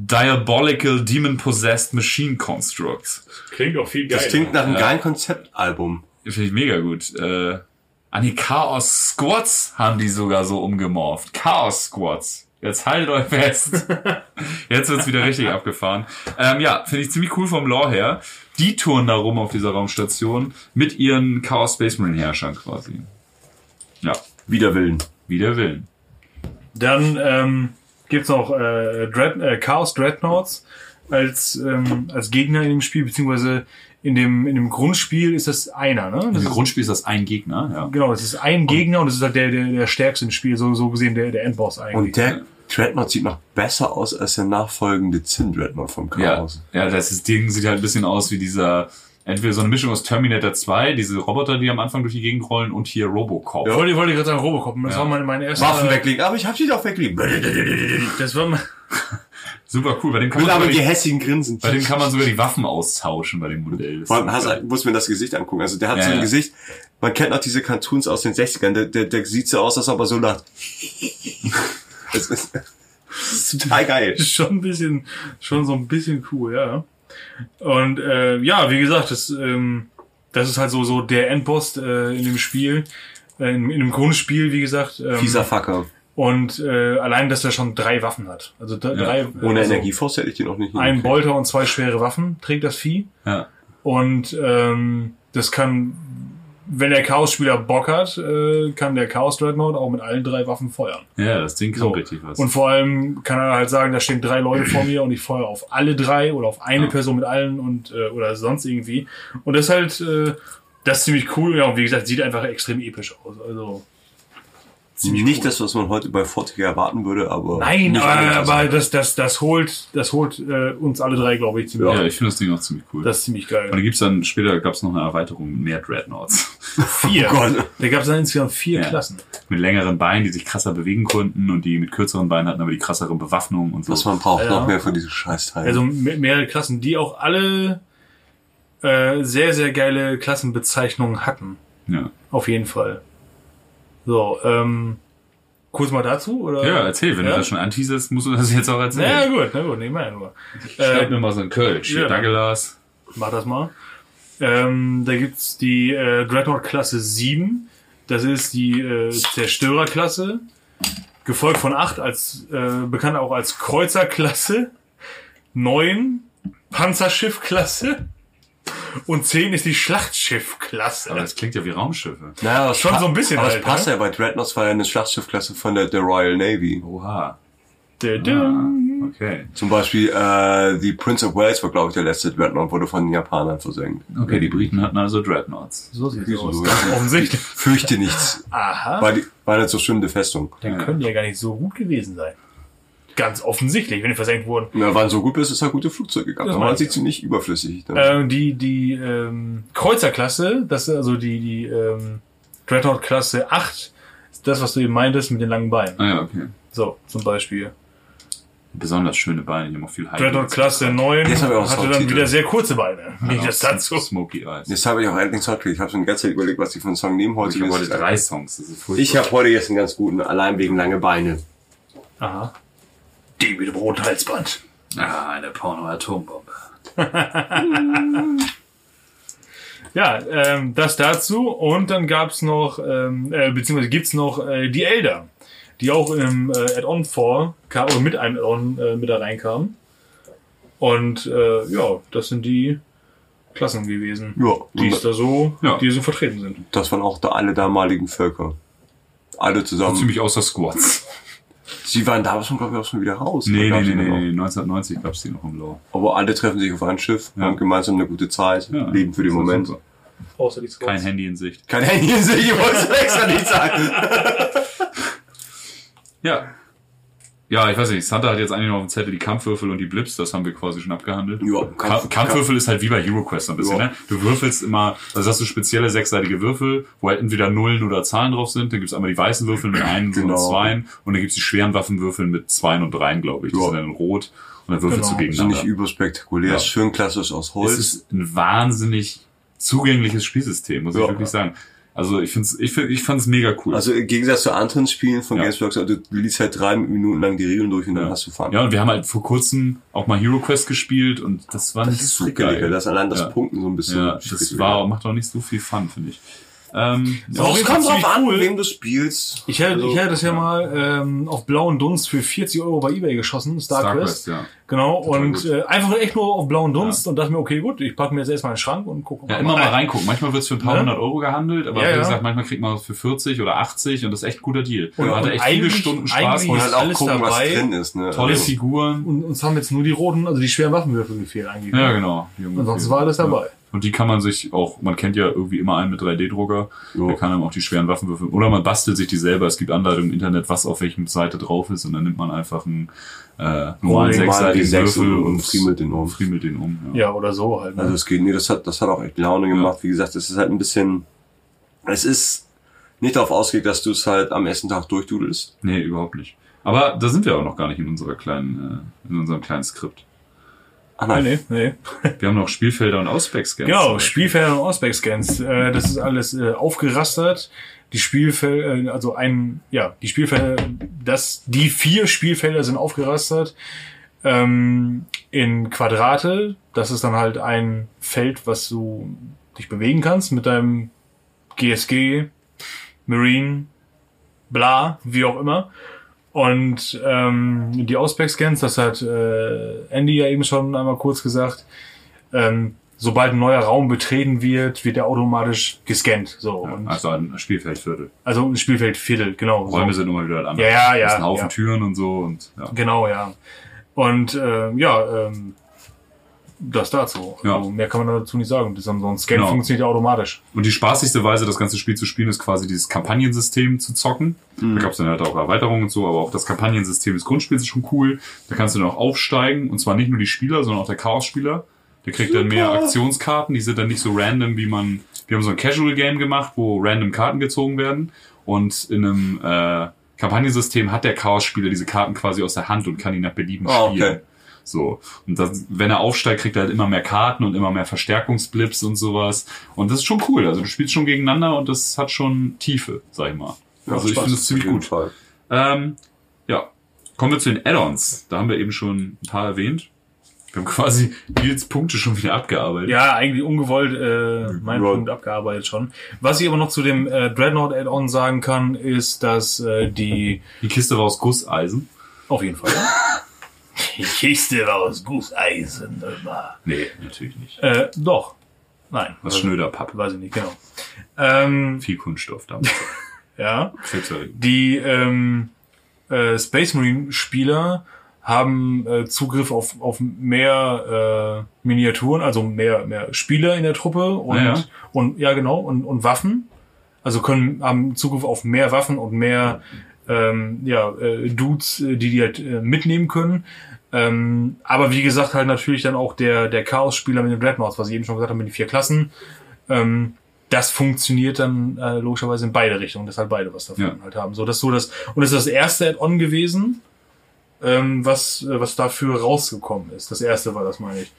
Diabolical Demon Possessed Machine Constructs. Klingt auch viel geil. Das klingt nach einem Ja. geilen Konzeptalbum. Finde ich mega gut. Äh, an die Chaos Squads haben die sogar so umgemorpht. Chaos Squads. Jetzt haltet euch fest. Jetzt wird's wieder richtig abgefahren. Ähm, ja, finde ich ziemlich cool vom Lore her. Die touren da rum auf dieser Raumstation mit ihren Chaos Space Marine Herrschern quasi. Ja, Wider Willen. wie der Willen. Dann ähm, gibt's noch äh, Dread, äh, Chaos Dreadnoughts als, ähm, als Gegner in dem Spiel, beziehungsweise in dem, in dem Grundspiel ist das einer, ne? Das Im ist, Grundspiel ist das ein Gegner, ja. genau, das ist ein Gegner und das ist halt der, der, der stärkste im Spiel, so, so gesehen der, der Endboss eigentlich. Und der Dreadnought sieht noch besser aus als der nachfolgende Zinn Dreadnought vom Ja, Chaos. ja, das ist, Ding sieht halt ein bisschen aus wie dieser, entweder so eine Mischung aus Terminator 2, diese Roboter, die am Anfang durch die Gegend rollen, und hier Robocop. Ich wollte, ich wollte gerade sagen Robocop, das Ja. war mein, mein erster... Waffen weglegen, aber ich hab die doch weglegen. Das war mein, Super cool, bei dem kann Will man, aber sogar die die, hässigen Grinsen. bei dem kann man sogar die Waffen austauschen bei dem Modell. Das Vor allem ist hast, muss mir das Gesicht angucken. Also der hat Ja, so ein ja. Gesicht, man kennt noch diese Cartoons aus den 60ern, der, der, der sieht so aus, als ob er so lacht. Das ist, das ist total geil. ist schon ein bisschen, schon so ein bisschen cool, ja. Und äh, ja, wie gesagt, das, ähm, das ist halt so so der Endboss äh, in dem Spiel, äh, in, in dem Grundspiel, wie gesagt. Ähm, Fieser Fucker. Und äh, allein, dass er schon drei Waffen hat. Also d- drei. Ohne also Energieforce hätte ich den auch nicht Ein. Bolter und zwei schwere Waffen trägt das Vieh. Ja. Und ähm, das kann, wenn der Chaos-Spieler Bock hat, äh, kann der Chaos Dreadnought auch mit allen drei Waffen feuern. ja, das Ding kann So. richtig was. Und vor allem kann er halt sagen, da stehen drei Leute vor mir und ich feuere auf alle drei oder auf eine Ja. Person mit allen und äh, oder sonst irgendwie. Und das ist halt, äh, das ist ziemlich cool. Ja, und wie gesagt, sieht einfach extrem episch aus. Also ziemlich Nicht cool. das, was man heute bei Fortiga erwarten würde, aber. Nein, aber, aber das, das, das holt, das holt äh, uns alle drei, glaube ich, ziemlich. ja, ich finde das Ding auch ziemlich cool. Das ist ziemlich und dann geil. gibt's dann, später gab's noch eine Erweiterung mit mehr Dreadnoughts. Vier. Oh Gott. Da gab es dann insgesamt vier Ja. Klassen. mit längeren Beinen, die sich krasser bewegen konnten und die mit kürzeren Beinen hatten aber die krassere Bewaffnung und so. Was man braucht, Ja. noch mehr für diese Scheißteile. Also me- mehrere Klassen, die auch alle äh, sehr, sehr geile Klassenbezeichnungen hatten. ja. Auf jeden Fall. So, ähm, kurz mal dazu, oder? ja, erzähl, wenn ja? du das schon anteaserst, musst du das jetzt auch erzählen. gut, na gut, wir ja nur. Schreib Äh, mir mal so ein Kölsch. ja. Ja. Danke, Lars. mach das mal. Ähm, da gibt's die äh, Dreadnought Klasse 7. Das ist die äh, Zerstörerklasse. Gefolgt von 8 als, äh, bekannt auch als Kreuzerklasse. 9 Panzerschiffklasse. Und 10 ist die Schlachtschiffklasse. Aber das klingt ja wie Raumschiffe. naja, schon pa- so ein bisschen Aber halt, es passt ne? ja, bei Dreadnoughts war ja eine Schlachtschiffklasse von der, der Royal Navy. Oha. Dä- dä- Okay. Zum Beispiel äh, die Prince of Wales war, glaube ich, der letzte Dreadnought, wurde von den Japanern versenkt. Okay, die Briten hatten also Dreadnoughts. So sieht's Wieso? aus. Offensichtlich. Fürchte nichts. Aha. War, die, war nicht so schlimm, die Festung. Dann können die ja gar nicht so gut gewesen sein. Ganz offensichtlich, wenn die versenkt wurden. Na, waren so gut, bis es halt gute Flugzeuge gab. Das Da meine waren sie ziemlich überflüssig. Dann. Ähm, die die ähm, Kreuzerklasse, das ist also die, die ähm, Dreadnought-Klasse 8, ist das, was du eben meintest mit den langen Beinen. Ah ja, okay. So, zum Beispiel. Besonders schöne Beine, die haben auch viel 9 Jetzt haben wir auch hatte dann wieder sehr kurze Beine. Wie das dazu. Smoky Eyes. Jetzt habe ich auch endlich Zeit. Ich habe schon die ganze Zeit überlegt, was ich für einen Song nehmen heute. Ich habe heute Jetzt- drei Songs, ist. Ich habe heute jetzt einen ganz guten, allein wegen lange Beine. Aha. Die mit dem roten Halsband. Ah, eine Porno-Atombombe. Ja, ähm, das dazu. Und dann gab's noch, ähm, äh, beziehungsweise gibt's noch äh, die Elder, die auch im äh, Add-on vor, kam, oder mit einem Add-on äh, mit da reinkamen. Und äh, ja, das sind die Klassen gewesen, Ja, die es da so, Ja. die so vertreten sind. das waren auch da alle damaligen Völker. Alle zusammen. Ziemlich außer Squads. Sie waren damals schon, glaube ich, auch schon wieder raus. Nee, nee, nee, nee, noch. nee, 1990 gab's die noch im Law. Aber alle treffen sich auf ein Schiff, Ja. haben gemeinsam eine gute Zeit, Ja, leben für den Moment. super. Außer die Kein Handy in Sicht. Kein Handy in sich, ich wollte es extra nicht sagen. Ja. Ja, ich weiß nicht, Santa hat jetzt eigentlich noch auf dem Zettel die Kampfwürfel und die Blips, das haben wir quasi schon abgehandelt. Ja, Kampf, Kampf- Kampfwürfel ist halt wie bei HeroQuest ein bisschen, Ja. ne? Du würfelst immer, also hast du spezielle sechsseitige Würfel, wo halt entweder Nullen oder Zahlen drauf sind. Dann gibt's einmal die weißen Würfel mit einen Genau. und Zweien und dann gibt's die schweren Waffenwürfel mit Zweien und Dreien, glaube ich. Die Ja. sind dann in Rot und dann würfelst Genau. du gegeneinander. nicht überspektakulär, Ja. ist schön klassisch aus es Holz. ist ein wahnsinnig zugängliches Spielsystem, muss ich Ja. wirklich sagen. Also ich find's, ich find, ich fand's mega cool. Also im Gegensatz zu anderen Spielen von Ja. Gamesworks, also du liest halt drei Minuten lang die Regeln durch und dann hast du Fun. ja, und wir haben halt vor kurzem auch mal HeroQuest gespielt und das war das nicht ist so geil. das allein das Ja. Punkten so ein bisschen Ja, das war, macht auch nicht so viel Fun, finde ich. Ähm, ja. Auf Es kommt drauf an, cool. wem du spielst. Ich hätte, Also, ich hätte das ja mal ähm, auf blauen Dunst für 40 Euro bei Ebay geschossen, StarQuest. StarQuest, ja. Genau, Total und gut. äh, einfach echt nur auf blauen Dunst und dachte mir, okay, gut, ich packe mir jetzt erstmal in den Schrank und gucke Ja, immer mal reingucken. Manchmal wird's für ein paar Ne? hundert Euro gehandelt, aber Ja, wie ja. gesagt, manchmal kriegt man es für 40 oder 80 und das ist echt ein guter Deal. Und- man hatte und echt viele eigentlich- Stunden Spaß. Und halt auch alles gucken, dabei. was drin ist. Ne? tolle Also, Figuren. Und uns haben jetzt nur die roten, also die schweren Waffenwürfel gefehlt eigentlich. Ja, genau. Ansonsten war alles dabei. Ja. Und die kann man sich auch, man kennt ja irgendwie immer einen mit 3D-Drucker, Ja. der kann dann auch die schweren Waffen würfeln. Oder man bastelt sich die selber. Es gibt Anleitungen im Internet, was auf welchem Seite drauf ist und dann nimmt man einfach einen äh, normalen sechsseitigen D6 Würfel und und friemelt den um. friemelt den um. Ja. Ja, oder so halt. Ne? Also es geht, nee, das hat, das hat auch echt Laune gemacht. Wie gesagt, es ist halt ein bisschen, es ist nicht darauf ausgelegt, dass du es halt am ersten Tag durchdudelst. Nee, überhaupt nicht. Aber da sind wir auch noch gar nicht in unserer kleinen, äh, in unserem kleinen Skript. Ah, nee, nee, nee. Wir haben noch Spielfelder und Ausback-Scans. Genau, Spielfelder und Ausback-Scans. Äh, das ist alles äh, aufgerastert. Die Spielfelder, äh, also ein, ja, die Spielfelder, das, die vier Spielfelder sind aufgerastert ähm, in Quadrate. Das ist dann halt ein Feld, was du dich bewegen kannst mit deinem GSG, Marine, bla, wie auch immer. Und ähm, die Ausback-Scans, das hat äh, Andy ja eben schon einmal kurz gesagt, ähm, sobald ein neuer Raum betreten wird, wird er automatisch gescannt. So, Ja, also ein Spielfeldviertel. also ein Spielfeldviertel, genau. Räume so. sind immer wieder anders. Ja, ja, ja, Das ist ein Haufen ja. Türen und so und ja. Genau, ja. Und äh, ja, ähm, das dazu. Ja. Also, mehr kann man dazu nicht sagen. Das, so ein Scan Genau. funktioniert ja automatisch. Und die spaßigste Weise, das ganze Spiel zu spielen, ist quasi dieses Kampagnensystem zu zocken. Mhm. Da gab es dann halt auch Erweiterungen und so, aber auch das Kampagnensystem des Grundspiels ist schon cool. Da kannst du dann auch aufsteigen, und zwar nicht nur die Spieler, sondern auch der Chaos-Spieler. Der kriegt dann mehr Aktionskarten, die sind dann nicht so random, wie man. Wir haben so ein Casual-Game gemacht, wo random Karten gezogen werden. Und in einem äh, Kampagnensystem hat der Chaos-Spieler diese Karten quasi aus der Hand und kann die nach Belieben Ah, okay. So. Und das, wenn er aufsteigt, kriegt er halt immer mehr Karten und immer mehr Verstärkungsblips und sowas. Und das ist schon cool. Also du spielst schon gegeneinander und das hat schon Tiefe, sag ich mal. also ich finde es ziemlich gut. Fall. Ähm, ja. Kommen wir zu den Add-ons. Da haben wir eben schon ein paar erwähnt. Wir haben quasi Nils Punkte schon wieder abgearbeitet. Ja, eigentlich ungewollt äh, mein Ja. Punkt abgearbeitet schon. Was ich aber noch zu dem äh, Dreadnought Add-on sagen kann, ist, dass äh, die Die Kiste war aus Gusseisen. auf jeden Fall. die Kiste war aus Gusseisen. immer. Nee, natürlich nicht. Äh, doch. Nein. Was schnöder Pappe. Weiß ich nicht, genau. Ähm, Viel Kunststoff damals. ja. Die ähm, äh, Space Marine Spieler haben äh, Zugriff auf, auf mehr äh, Miniaturen, also mehr, mehr Spieler in der Truppe und, Ah, ja. und ja genau, und, und Waffen. Also können haben Zugriff auf mehr Waffen und mehr ähm, ja, äh, Dudes, äh, die die halt äh, mitnehmen können. Ähm, aber wie gesagt, halt natürlich dann auch der, der Chaos-Spieler mit den Dreadnoughts, was ich eben schon gesagt habe, mit den vier Klassen. Ähm, das funktioniert dann äh, logischerweise in beide Richtungen, dass halt beide was davon Ja. halt haben. So, das so das, und das ist das erste Add-on gewesen, ähm, was, äh, was dafür rausgekommen ist. Das erste war das, meine ich.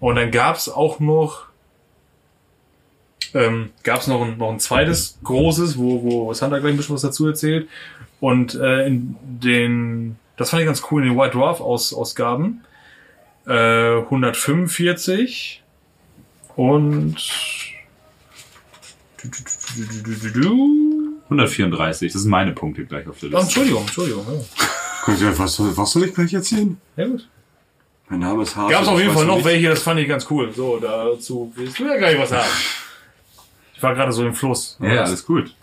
Und dann gab's auch noch, ähm, gab's noch ein, noch ein zweites großes, wo, wo Sandra gleich ein bisschen was dazu erzählt. Und äh, in den, das fand ich ganz cool, in den White Dwarf Aus, Ausgaben, äh, 145 und 134, das sind meine Punkte gleich auf der Oh, Liste. Entschuldigung, Entschuldigung. Ja. Guck mal, was, soll- was soll ich gleich erzählen? ja gut. Mein Name ist Hase. Gab's auf ich jeden Fall noch nicht- welche, das fand ich ganz cool. So, dazu willst du ja gleich was sagen. Ich war gerade so im Fluss. Ja, alles gut.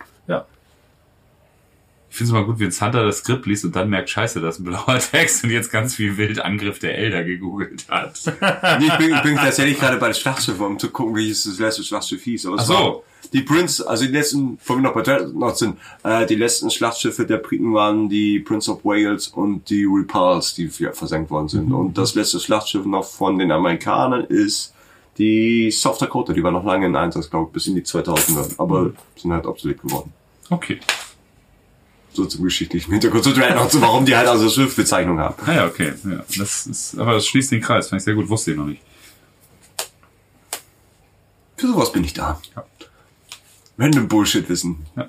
Ich finde es mal gut, wenn Santa das Skript liest und dann merkt, scheiße, das ist ein blauer Text und jetzt ganz viel wild Angriff der Elder gegoogelt hat. Ich, bin, ich bin tatsächlich gerade bei den Schlachtschiffen, um zu gucken, welches das letzte Schlachtschiff hieß. Aber Ach so. Die Prince, also die letzten, wo wir noch bei Dreadnought sind, äh, die letzten Schlachtschiffe der Briten waren die Prince of Wales und die Repulse, die versenkt worden sind. Und das letzte Schlachtschiff noch von den Amerikanern ist die South Dakota, die war noch lange in Einsatz, glaube ich, bis in die 2000er, aber sind halt obsolet geworden. Okay. So zum geschichtlichen Hintergrund zu so warum die halt also Schiffbezeichnung haben. Ah ja, okay. Ja, das ist, aber das schließt den Kreis. Fand ich sehr gut. Wusste ich noch nicht. Für sowas bin ich da. Ja. Random Bullshit wissen. Ja,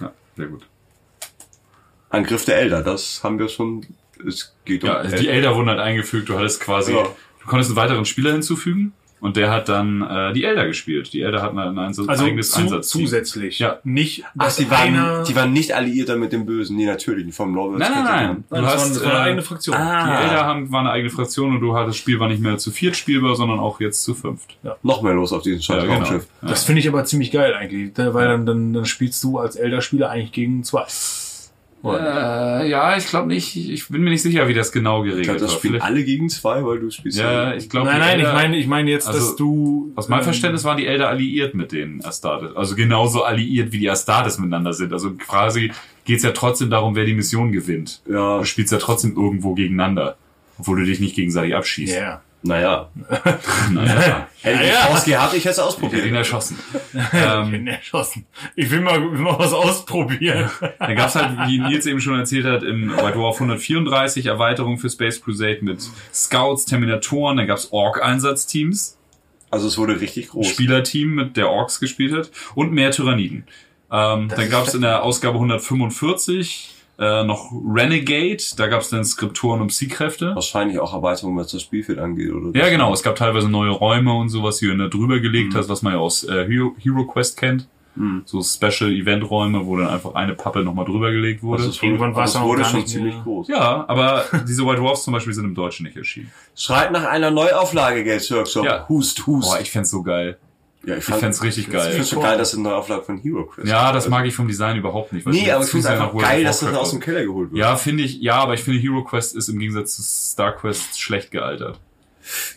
ja sehr gut. Angriff der Elder, das haben wir schon. Es geht Ja, also die Elder wurden halt eingefügt. Du hattest quasi, Ja. du konntest einen weiteren Spieler hinzufügen und der hat dann äh, die Elder gespielt. Die Elder hatten ein Einsatz, Also eigenes zu, Einsatzteam. zusätzlich. Ja. Nicht, Ach, die waren, einer- die waren nicht alliierter mit dem Bösen, nee, natürlich, vom Lord Nein, nein, nein. Du Nein, das, hast, war, eine äh, eigene Fraktion. ah. Die Elder haben, waren eine eigene Fraktion und du hattest, das Spiel war nicht mehr zu viert spielbar, sondern auch jetzt zu fünft. Noch mehr los auf diesem scheiß Ja, genau. Das finde ich aber ziemlich geil eigentlich, weil dann, dann, dann spielst du als Elder-Spieler eigentlich gegen zwei. Äh, ja, ich glaube nicht. Ich bin mir nicht sicher, wie das genau Ich geregelt glaube, das war. spielen Vielleicht- alle gegen zwei, weil du spielst Ja, ich glaube. nein, nein, ich meine, ich meine jetzt, Also, dass du. Aus meinem ähm, Verständnis waren die Elder alliiert mit den Astartes. Also genauso alliiert, wie die Astartes miteinander sind. Also quasi geht's ja trotzdem darum, wer die Mission gewinnt. Ja, Du spielst ja trotzdem irgendwo gegeneinander. Obwohl du dich nicht gegenseitig abschießt. Ja. Naja. Naja, Hätte ich Ja, die ja. Chance gehabt, ich hätte es ich hätte ihn ausprobiert. erschossen. Ich ähm, bin erschossen. Ich will mal, will mal was ausprobieren. dann gab's halt, wie Nils eben schon erzählt hat, in White Dwarf 134 Erweiterungen für Space Crusade mit Scouts, Terminatoren, dann gab's Ork-Einsatzteams. Also es wurde richtig groß. Spielerteam, mit der Orks gespielt hat und mehr Tyranniden. Ähm, dann gab es in der Ausgabe 145 äh, noch Renegade, da gab es dann Skriptoren und Psy-Kräfte. Wahrscheinlich auch Erweiterung, was das Spielfeld angeht, oder? Ja, genau, es gab teilweise neue Räume und sowas, die du da drüber gelegt Mhm. hast, was man ja aus äh, Hero, Hero Quest kennt. Hm. So Special-Event-Räume, wo dann einfach eine Pappe nochmal drüber gelegt wurde. Also es Irgendwann wurde, war aber es wurde schon ziemlich mehr- groß. ja, aber diese White Dwarfs zum Beispiel sind im Deutschen nicht erschienen. Schreit nach einer Neuauflage, Games Workshop. Ja. Hust, hust. Boah, ich fänd's so geil. Ja, Ich fänd's richtig Ich geil. find's so geil, dass es eine Neuauflage von Hero Quest Ja, das mag ich vom Design überhaupt nicht. weil Nee, aber ich finde es einfach geil, dass das aus dem Keller geholt wird. Ja, finde ich, ja, aber ich finde Hero Quest ist im Gegensatz zu Star Quest schlecht gealtert.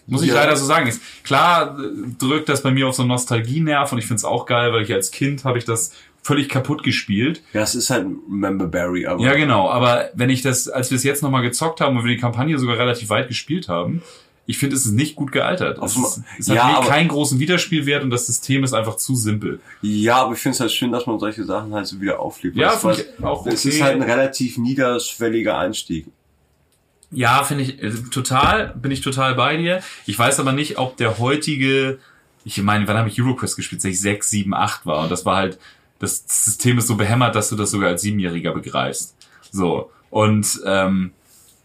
Muss ich Ja. leider so sagen. Ist, klar drückt das bei mir auf so einen Nostalgienerv und ich finde es auch geil, weil ich als Kind habe ich das völlig kaputt gespielt. Ja, es ist halt ein Member Berry, aber. Ja, genau. Aber wenn ich das, als wir es jetzt nochmal gezockt haben und wir die Kampagne sogar relativ weit gespielt haben, ich finde, es ist nicht gut gealtert. Es, dem- es hat Ja, nicht- aber- keinen großen Wiederspielwert und das System ist einfach zu simpel. Ja, aber ich finde es halt schön, dass man solche Sachen halt so wieder auflebt. Ja, Weißt du, find ich auch Es okay. ist halt ein relativ niederschwelliger Einstieg. Ja, finde ich äh, total, bin ich total bei dir. Ich weiß aber nicht, ob der heutige, ich meine, wann habe ich EuroQuest gespielt? Seit ich sechs, sieben, acht war. Und das war halt, das System ist so behämmert, dass du das sogar als Siebenjähriger begreifst. So. Und ähm,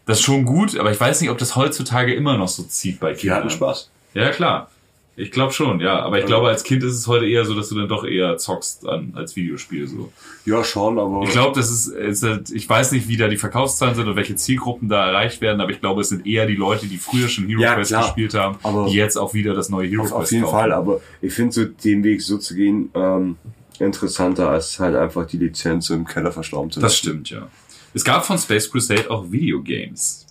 das ist schon gut, aber ich weiß nicht, ob das heutzutage immer noch so zieht bei Die Kindern. hatten Spaß. Ja, klar. Ich glaube schon, ja. Aber ich glaube, als Kind ist es heute eher so, dass du dann doch eher zockst an, als Videospiel so. Ja, schon, aber. Ich glaube, das ist, ist halt, ich weiß nicht, wie da die Verkaufszahlen sind und welche Zielgruppen da erreicht werden, aber ich glaube, es sind eher die Leute, die früher schon Hero Ja, Quest klar. gespielt haben, Aber- die jetzt auch wieder das neue Hero auf, Quest auf jeden kaufen. Fall, aber ich finde so den Weg so zu gehen, ähm, interessanter als halt einfach die Lizenz im Keller verstauben zu Das lassen. stimmt, ja. Es gab von Space Crusade auch Videogames.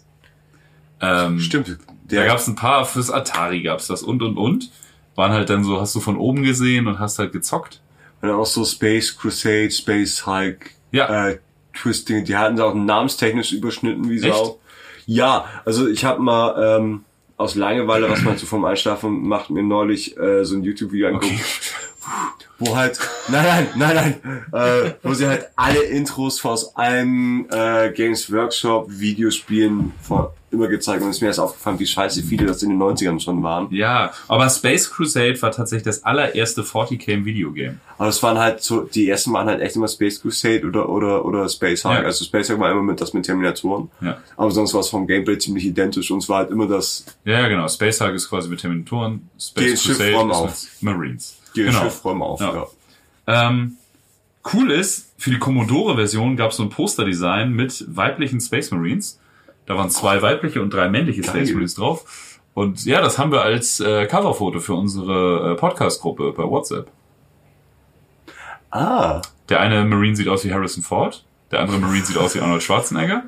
Ähm, Stimmt. Da Der gab's ein paar, fürs Atari gab's das und und und. Waren halt dann so, hast du von oben gesehen und hast halt gezockt. und auch so Space Crusade, Space Hulk, Ja. äh, Twisting, die hatten sie auch namenstechnisch überschnitten wie Echt? Sau. Ja, also ich habe mal ähm, aus Langeweile, was man so vom Einschlafen macht, mir neulich äh, so ein YouTube-Video angeguckt, wo halt, nein, nein, nein, nein, äh, wo sie halt alle Intros aus allen äh, Games Workshop Videospielen vor, immer gezeigt und es ist mir erst aufgefallen, wie scheiße viele das in den 90ern schon waren. Ja, aber Space Crusade war tatsächlich das allererste 40k im Videogame. Aber es waren halt so, die ersten waren halt echt immer Space Crusade oder, oder, oder Space Hulk. Ja. Also Space Hulk war immer mit, das mit Terminatoren. Ja. Aber sonst war es vom Gameplay ziemlich identisch und es war halt immer das, Ja, ja, genau. Space Hulk ist quasi mit Terminatoren. Space Crusade ist auf. mit Marines. Die genau. Schiffräume auf. Ja. Ja. Ähm, cool ist, für die Commodore-Version gab es so ein Posterdesign mit weiblichen Space Marines. Da waren zwei weibliche und drei männliche Geil. Space Marines drauf. Und ja, das haben wir als äh, Coverfoto für unsere äh, Podcast-Gruppe bei WhatsApp. Ah, Der eine Marine sieht aus wie Harrison Ford, der andere Marine sieht aus wie Arnold Schwarzenegger.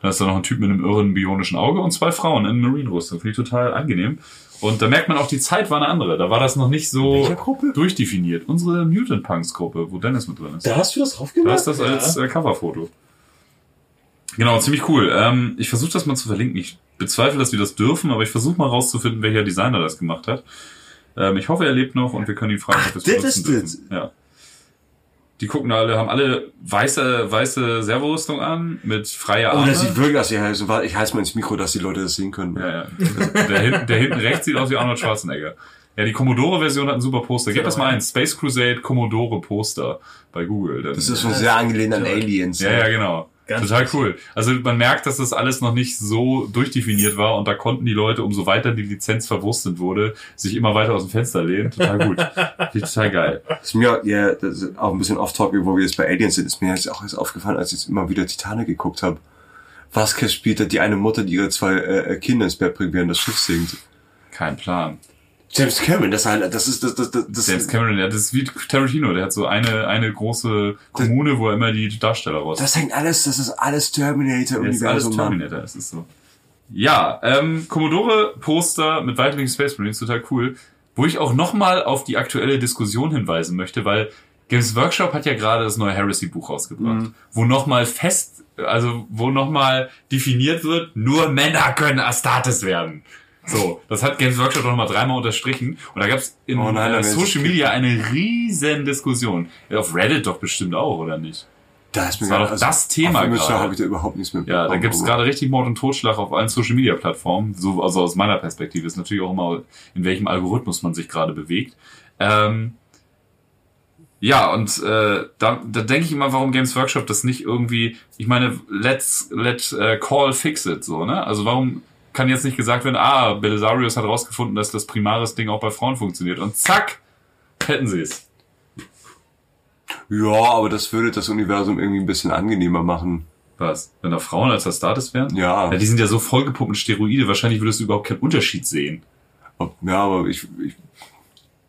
Dann ist da noch ein Typ mit einem irren bionischen Auge und zwei Frauen in Marine-Rüstung. Finde ich total angenehm. Und da merkt man auch, die Zeit war eine andere. Da war das noch nicht so durchdefiniert. Unsere Mutant Punks Gruppe, wo Dennis mit drin ist. Da hast du das drauf Da gemacht? ist das als äh, Coverfoto. Genau, ziemlich cool. Ähm, ich versuche das mal zu verlinken. Ich bezweifle, dass wir das dürfen, aber ich versuche mal rauszufinden, welcher Designer das gemacht hat. Ähm, ich hoffe, er lebt noch und wir können ihn fragen, ob wir es das ist dürfen. Ja. Die gucken alle, haben alle weiße, weiße Servorüstung an mit freier oh, Arme. das sieht wirklich aus. Ja, also, ich halte mal ins Mikro, dass die Leute das sehen können. ja, ja. Der, hinten, der hinten rechts sieht aus wie Arnold Schwarzenegger. Ja, die Commodore-Version hat ein super Poster. Gib das mal ein. Space Crusade Commodore Poster bei Google. Dann, Das ist schon sehr angelehnt an. Aliens. Ja, ja, genau. Ganz Total cool. Also man merkt, dass das alles noch nicht so durchdefiniert war und da konnten die Leute, umso weiter die Lizenz verwurstet wurde, sich immer weiter aus dem Fenster lehnen. Total gut. Finde ich total geil. Ist mir, ja, das ist auch ein bisschen off-topic, wo wir jetzt bei Aliens sind, ist mir jetzt auch erst aufgefallen, als ich jetzt immer wieder Titanic geguckt habe. Vasquez spielt da die eine Mutter, die ihre zwei äh, Kinder ins Bett bringt, während das Schiff sinkt. Kein Plan. James Cameron, das ist halt, das ist, das, das, das, James Cameron, ja, das ist wie Tarantino, der hat so eine, eine große Kommune, wo er immer die Darsteller raus. Das hängt alles, das ist alles Das ist alles Terminator-Universum, Mann. Terminator, das ist so. Ja, ähm, Commodore Poster mit weiblichen Space Marines, total cool. Wo ich auch nochmal auf die aktuelle Diskussion hinweisen möchte, weil Games Workshop hat ja gerade das neue Heresy Buch rausgebracht, wo nochmal fest, also wo nochmal definiert wird, nur Männer können Astartes werden. So, das hat Games Workshop noch mal dreimal unterstrichen. Und da gab es in Oh nein, äh, Social Media eine riesen Diskussion. Auf Reddit doch bestimmt auch, oder nicht? Da ist mir Das war doch das Thema gerade. habe ich da überhaupt nichts mehr Ja, da gibt es gerade richtig Mord und Totschlag auf allen Social Media Plattformen. So, also aus meiner Perspektive ist natürlich auch immer, in welchem Algorithmus man sich gerade bewegt. Ähm, ja, und äh, da, da denke ich immer, warum Games Workshop das nicht irgendwie, ich meine, let's let äh, call fix it, so, ne? Also warum kann jetzt nicht gesagt werden, ah, Belisarius hat rausgefunden, dass das Primaris-Ding auch bei Frauen funktioniert. Und zack, hätten sie es. Ja, aber das würde das Universum irgendwie ein bisschen angenehmer machen. Was? Wenn da Frauen als Astartes wären? Ja. ja. Die sind ja so vollgepumpt mit Steroide, wahrscheinlich würdest du überhaupt keinen Unterschied sehen. Ja, aber ich, ich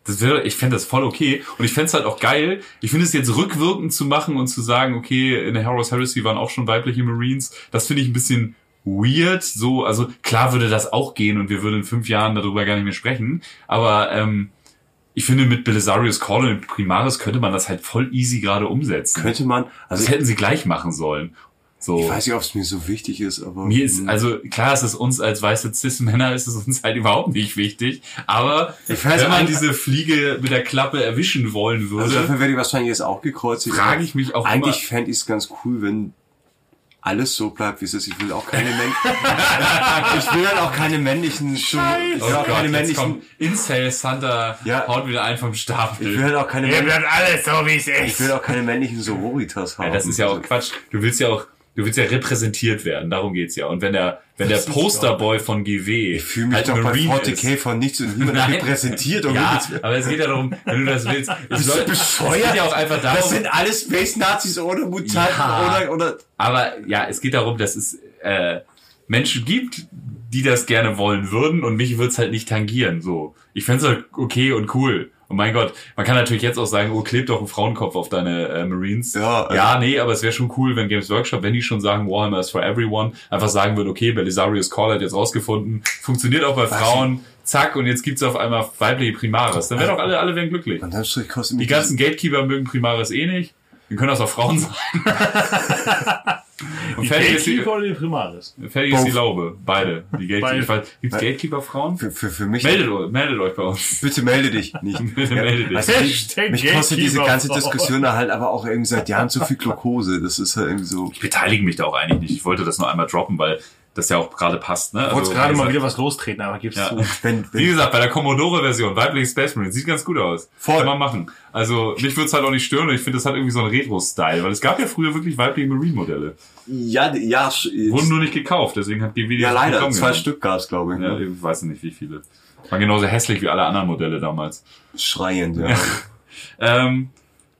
Das wäre, ich fände das voll okay. Und ich fände es halt auch geil. Ich finde es jetzt rückwirkend zu machen und zu sagen, okay, in der Heroes Heresy waren auch schon weibliche Marines. Das finde ich ein bisschen weird. So, also klar würde das auch gehen und wir würden in fünf Jahren darüber gar nicht mehr sprechen. Aber ähm, ich finde, mit Belisarius Call und Primaris könnte man das halt voll easy gerade umsetzen. könnte man, also das hätten sie gleich machen sollen. So. ich weiß nicht, ob es mir so wichtig ist, aber Mir ist, also klar ist es uns als weiße Cis-Männer ist es uns halt überhaupt nicht wichtig, aber Ich weiß, wenn man diese Fliege mit der Klappe erwischen wollen also würde, dafür werde ich wahrscheinlich jetzt auch gekreuzigt. frage ich mich auch Eigentlich fände ich es ganz cool, wenn alles so bleibt, wie es ist. Ich will auch keine Män Ich will halt auch keine männlichen ich will oh auch Gott, keine männlichen kommt Incel Hunter Ja. haut wieder ein vom Stapel. ich will halt auch keine Män- bleibt alles so, wie es ich ist. will auch keine männlichen Sororitas haben. ja, das ist ja auch Quatsch. Du willst ja auch, du willst ja repräsentiert werden, darum geht's ja. Und wenn der, wenn der Posterboy von GW Ich fühle mich halt doch bei Marine 40k ist, von nichts und niemand Nein. repräsentiert. Um ja, aber es geht ja darum, wenn du das willst. Es soll- bescheuert? Es geht ja auch einfach darum, das sind alles Space Nazis oder Mutanten Ja. oder, oder Aber ja, es geht darum, dass es äh, Menschen gibt, die das gerne wollen würden und mich wird's halt nicht tangieren. So, ich fänd's halt okay und cool. Und mein Gott, man kann natürlich jetzt auch sagen, oh, kleb doch einen Frauenkopf auf deine äh, Marines. Ja, also- ja, nee, aber es wäre schon cool, wenn Games Workshop, wenn die schon sagen, Warhammer is for everyone, einfach sagen würden, okay, Belisarius Call hat jetzt rausgefunden, funktioniert auch bei Frauen, zack, und jetzt gibt's auf einmal weibliche Primaris. Dann wären doch alle, alle wären glücklich. Die ganzen Gatekeeper mögen Primaris eh nicht. Dann können das auch Frauen sein. Und Die fertig ist, die, Gatekeeper oder die Primaris? fertig ist die. Laube. Beide. Die Gatekeeper. Weiß, Gibt's Gatekeeper-Frauen? für, für, für mich. Meldet, euch- meldet euch bei uns. Bitte melde dich nicht. Bitte melde dich. Du, mich, mich kostet diese ganze. Diskussion da halt aber auch irgendwie seit Jahren zu viel Glukose. Das ist halt irgendwie so. Ich beteilige mich da auch eigentlich nicht. Ich wollte das nur einmal droppen, weil das ja auch gerade passt. Ne? Ich wollte Also, gerade wie mal wieder was lostreten, aber gib's Ja. zu. Wenn, Wie wenn, gesagt, bei der Commodore-Version, weibliche Space Marine, sieht ganz gut aus. Voll. Kann man machen. Also, mich würde es halt auch nicht stören und ich finde, das hat irgendwie so einen Retro-Style, weil es gab ja früher wirklich weibliche Marine-Modelle. ja, ja, Wurden nur nicht gekauft, deswegen hat GW die ja leider. Zwei genommen. Stück gab's, glaube ich. Ja, ne? ich weiß nicht, wie viele. Waren genauso hässlich wie alle anderen Modelle damals. Schreiend, ja. Ähm,